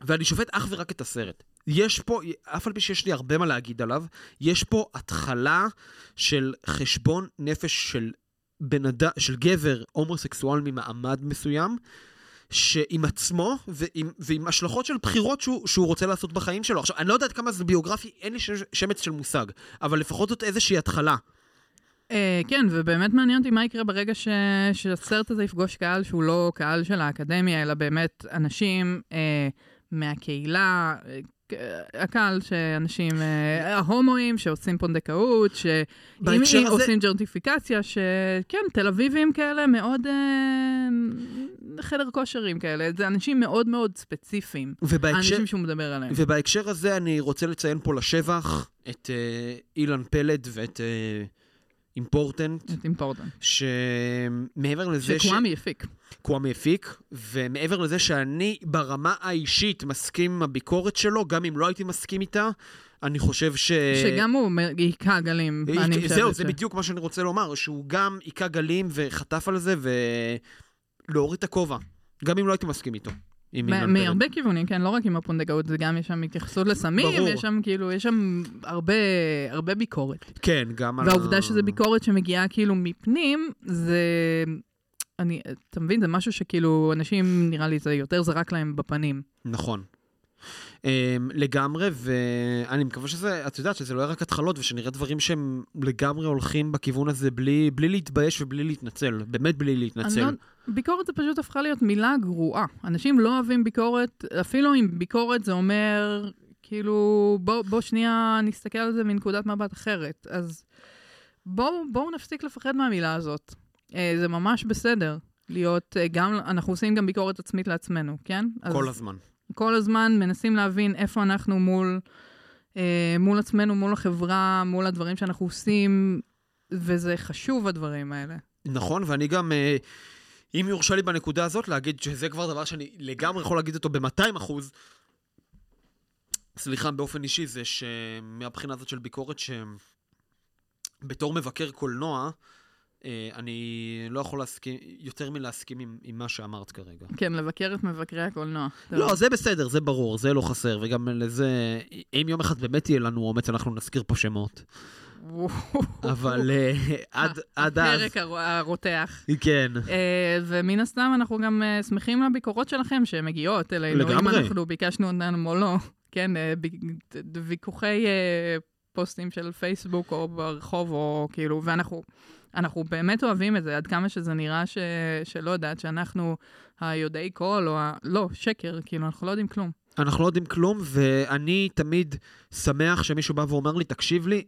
S1: ואני שופט אך ורק את הסרט. יש פה, אף על פי שיש לי הרבה מה להגיד עליו, יש פה התחלה של חשבון נפש של בן אדם, של גבר הומוסקסואל ממעמד מסוים, שעם עצמו ועם, ועם השלכות של בחירות שהוא, שהוא רוצה לעשות בחיים שלו. עכשיו, אני לא יודעת כמה זה ביוגרפי, אין לי שמץ של מושג, אבל לפחות זאת איזושהי התחלה.
S2: אה, כן, ובאמת מעניין אותי מה יקרה ברגע ש... שהסרט הזה יפגוש קהל שהוא לא קהל של האקדמיה, אלא באמת אנשים אה, מהקהילה, אה, הקהל שאנשים, אה, ההומואים שעושים פונדקאות, שאם עושים ג'רטיפיקציה, שכן, תל אביבים כאלה מאוד אה, חדר כושרים כאלה, זה אנשים מאוד מאוד ספציפיים,
S1: ובהקשר,
S2: האנשים שהוא מדבר עליהם.
S1: ובהקשר הזה אני רוצה לציין פה לשבח את אה, אילן פלד ואת אה, אימפורטנט,
S2: את אימפורטנט.
S1: שמעבר לזה
S2: שקוואמי הפיק.
S1: שקוואמי הפיק, ומעבר לזה שאני ברמה האישית מסכים עם הביקורת שלו, גם אם לא הייתי מסכים איתה, אני חושב ש...
S2: שגם הוא היכה גלים,
S1: אה,
S2: חושבת.
S1: זהו,
S2: ש-
S1: זה בדיוק מה שאני רוצה לומר, שהוא גם היכה גלים וחטף על זה, ולהוריד את הכובע, גם אם לא הייתי מסכים איתו.
S2: מהרבה כיוונים, כן, לא רק עם הפונדקאות, זה גם יש שם התייחסות לסמים,
S1: ברור.
S2: יש שם כאילו, יש שם הרבה, הרבה ביקורת.
S1: כן, גם על...
S2: והעובדה שזו ביקורת שמגיעה כאילו מפנים, זה... אני, אתה מבין, זה משהו שכאילו, אנשים, נראה לי, זה יותר זרק להם בפנים.
S1: נכון. Um, לגמרי, ואני מקווה שזה, את יודעת, שזה לא יהיה רק התחלות, ושנראה דברים שהם לגמרי הולכים בכיוון הזה בלי, בלי להתבייש ובלי להתנצל. באמת בלי להתנצל.
S2: אני לא, ביקורת זה פשוט הפכה להיות מילה גרועה. אנשים לא אוהבים ביקורת, אפילו אם ביקורת זה אומר, כאילו, בוא, בוא שנייה נסתכל על זה מנקודת מבט אחרת. אז בואו בוא נפסיק לפחד מהמילה הזאת. אה, זה ממש בסדר להיות, אה, גם, אנחנו עושים גם ביקורת עצמית לעצמנו, כן? אז
S1: כל הזמן.
S2: כל הזמן מנסים להבין איפה אנחנו מול, אה, מול עצמנו, מול החברה, מול הדברים שאנחנו עושים, וזה חשוב, הדברים האלה.
S1: נכון, ואני גם, אה, אם יורשה לי בנקודה הזאת, להגיד שזה כבר דבר שאני לגמרי יכול להגיד אותו ב-200 אחוז, סליחה, באופן אישי, זה שמהבחינה הזאת של ביקורת, שבתור מבקר קולנוע, אה, אני לא יכול להסכים, יותר מלהסכים עם, עם מה שאמרת כרגע.
S2: כן, לבקר את מבקרי הקולנוע.
S1: לא, זה בסדר, זה ברור, זה לא חסר, וגם לזה, אם יום אחד באמת יהיה לנו אומץ, אנחנו נזכיר פה שמות. אבל אה, עד, עד אז,
S2: הפרק הר- הרותח.
S1: כן,
S2: אה, ומן הסתם אנחנו גם אה, שמחים לביקורות שלכם שמגיעות אלינו.
S1: לגמרי.
S2: אם אנחנו ביקשנו אותם או לא. כן, אה, ויכוחי אה, פוסטים של פייסבוק או ברחוב, או כאילו, ואנחנו אנחנו באמת אוהבים את זה, עד כמה שזה נראה ש, שלא יודעת, שאנחנו היודעי קול, או ה... לא, שקר, כאילו, אנחנו לא יודעים כלום.
S1: אנחנו לא יודעים כלום, ואני תמיד שמח שמישהו בא ואומר לי, תקשיב לי,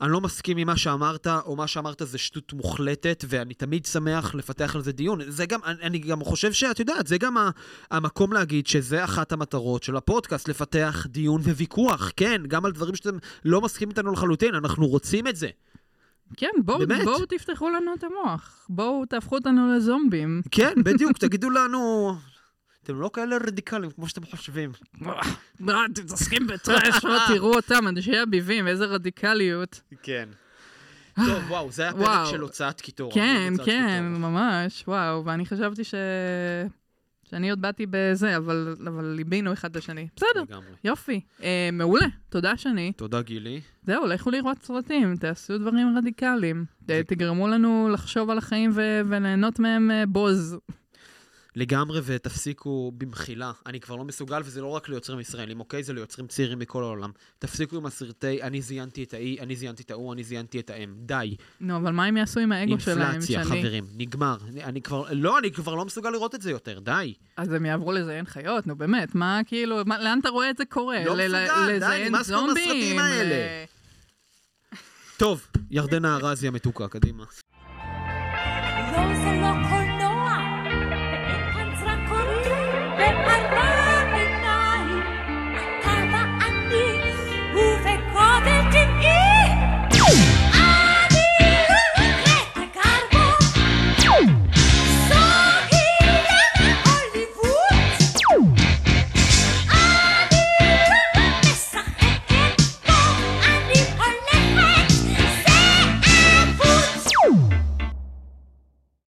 S1: אני לא מסכים עם מה שאמרת, או מה שאמרת זה שטות מוחלטת, ואני תמיד שמח לפתח על זה דיון. זה גם, אני, אני גם חושב שאת יודעת, זה גם ה, המקום להגיד שזה אחת המטרות של הפודקאסט, לפתח דיון וויכוח, כן, גם על דברים שאתם לא מסכימים איתנו לחלוטין, אנחנו רוצים את זה.
S2: כן, בואו? בוא תפתחו לנו את המוח. בואו תהפכו אותנו לזומבים.
S1: כן, בדיוק, תגידו לנו, אתם לא כאלה רדיקליים כמו שאתם חושבים.
S2: מה, אתם מתעסקים בטרש, לא תראו אותם, אנשי הביבים, איזה רדיקליות.
S1: כן. טוב, וואו, זה היה פרק. של הוצאת קיטור.
S2: כן, כן. ממש, וואו, ואני חשבתי ש... שאני עוד באתי בזה, אבל, אבל ליבינו אחד את השני. בסדר,
S1: לגמרי.
S2: יופי. אה, מעולה, תודה שני.
S1: תודה, גילי.
S2: זהו, לכו לראות סרטים, תעשו דברים רדיקליים.
S1: זה-
S2: תגרמו לנו לחשוב על החיים ו- וליהנות מהם אה, בוז.
S1: לגמרי, ותפסיקו במחילה. אני כבר לא מסוגל, וזה לא רק ליוצרים ישראלים, אוקיי? זה ליוצרים צעירים מכל העולם. תפסיקו עם הסרטי אני זיינתי את האי, אני זיינתי את ההוא, אני זיינתי את האם. די.
S2: נו, אבל מה הם יעשו עם האגו שלהם,
S1: אינפלציה? חברים. נגמר. אני, אני כבר, לא, אני כבר לא מסוגל לראות את זה יותר, די.
S2: אז הם יעברו לזיין חיות, נו באמת, מה כאילו, מה, לאן אתה רואה את זה קורה?
S1: לא מסוגל, די, נמאס מהסרטים
S2: זומבים,
S1: האלה. טוב, ירדנה ארזי המתוקה, קדימה.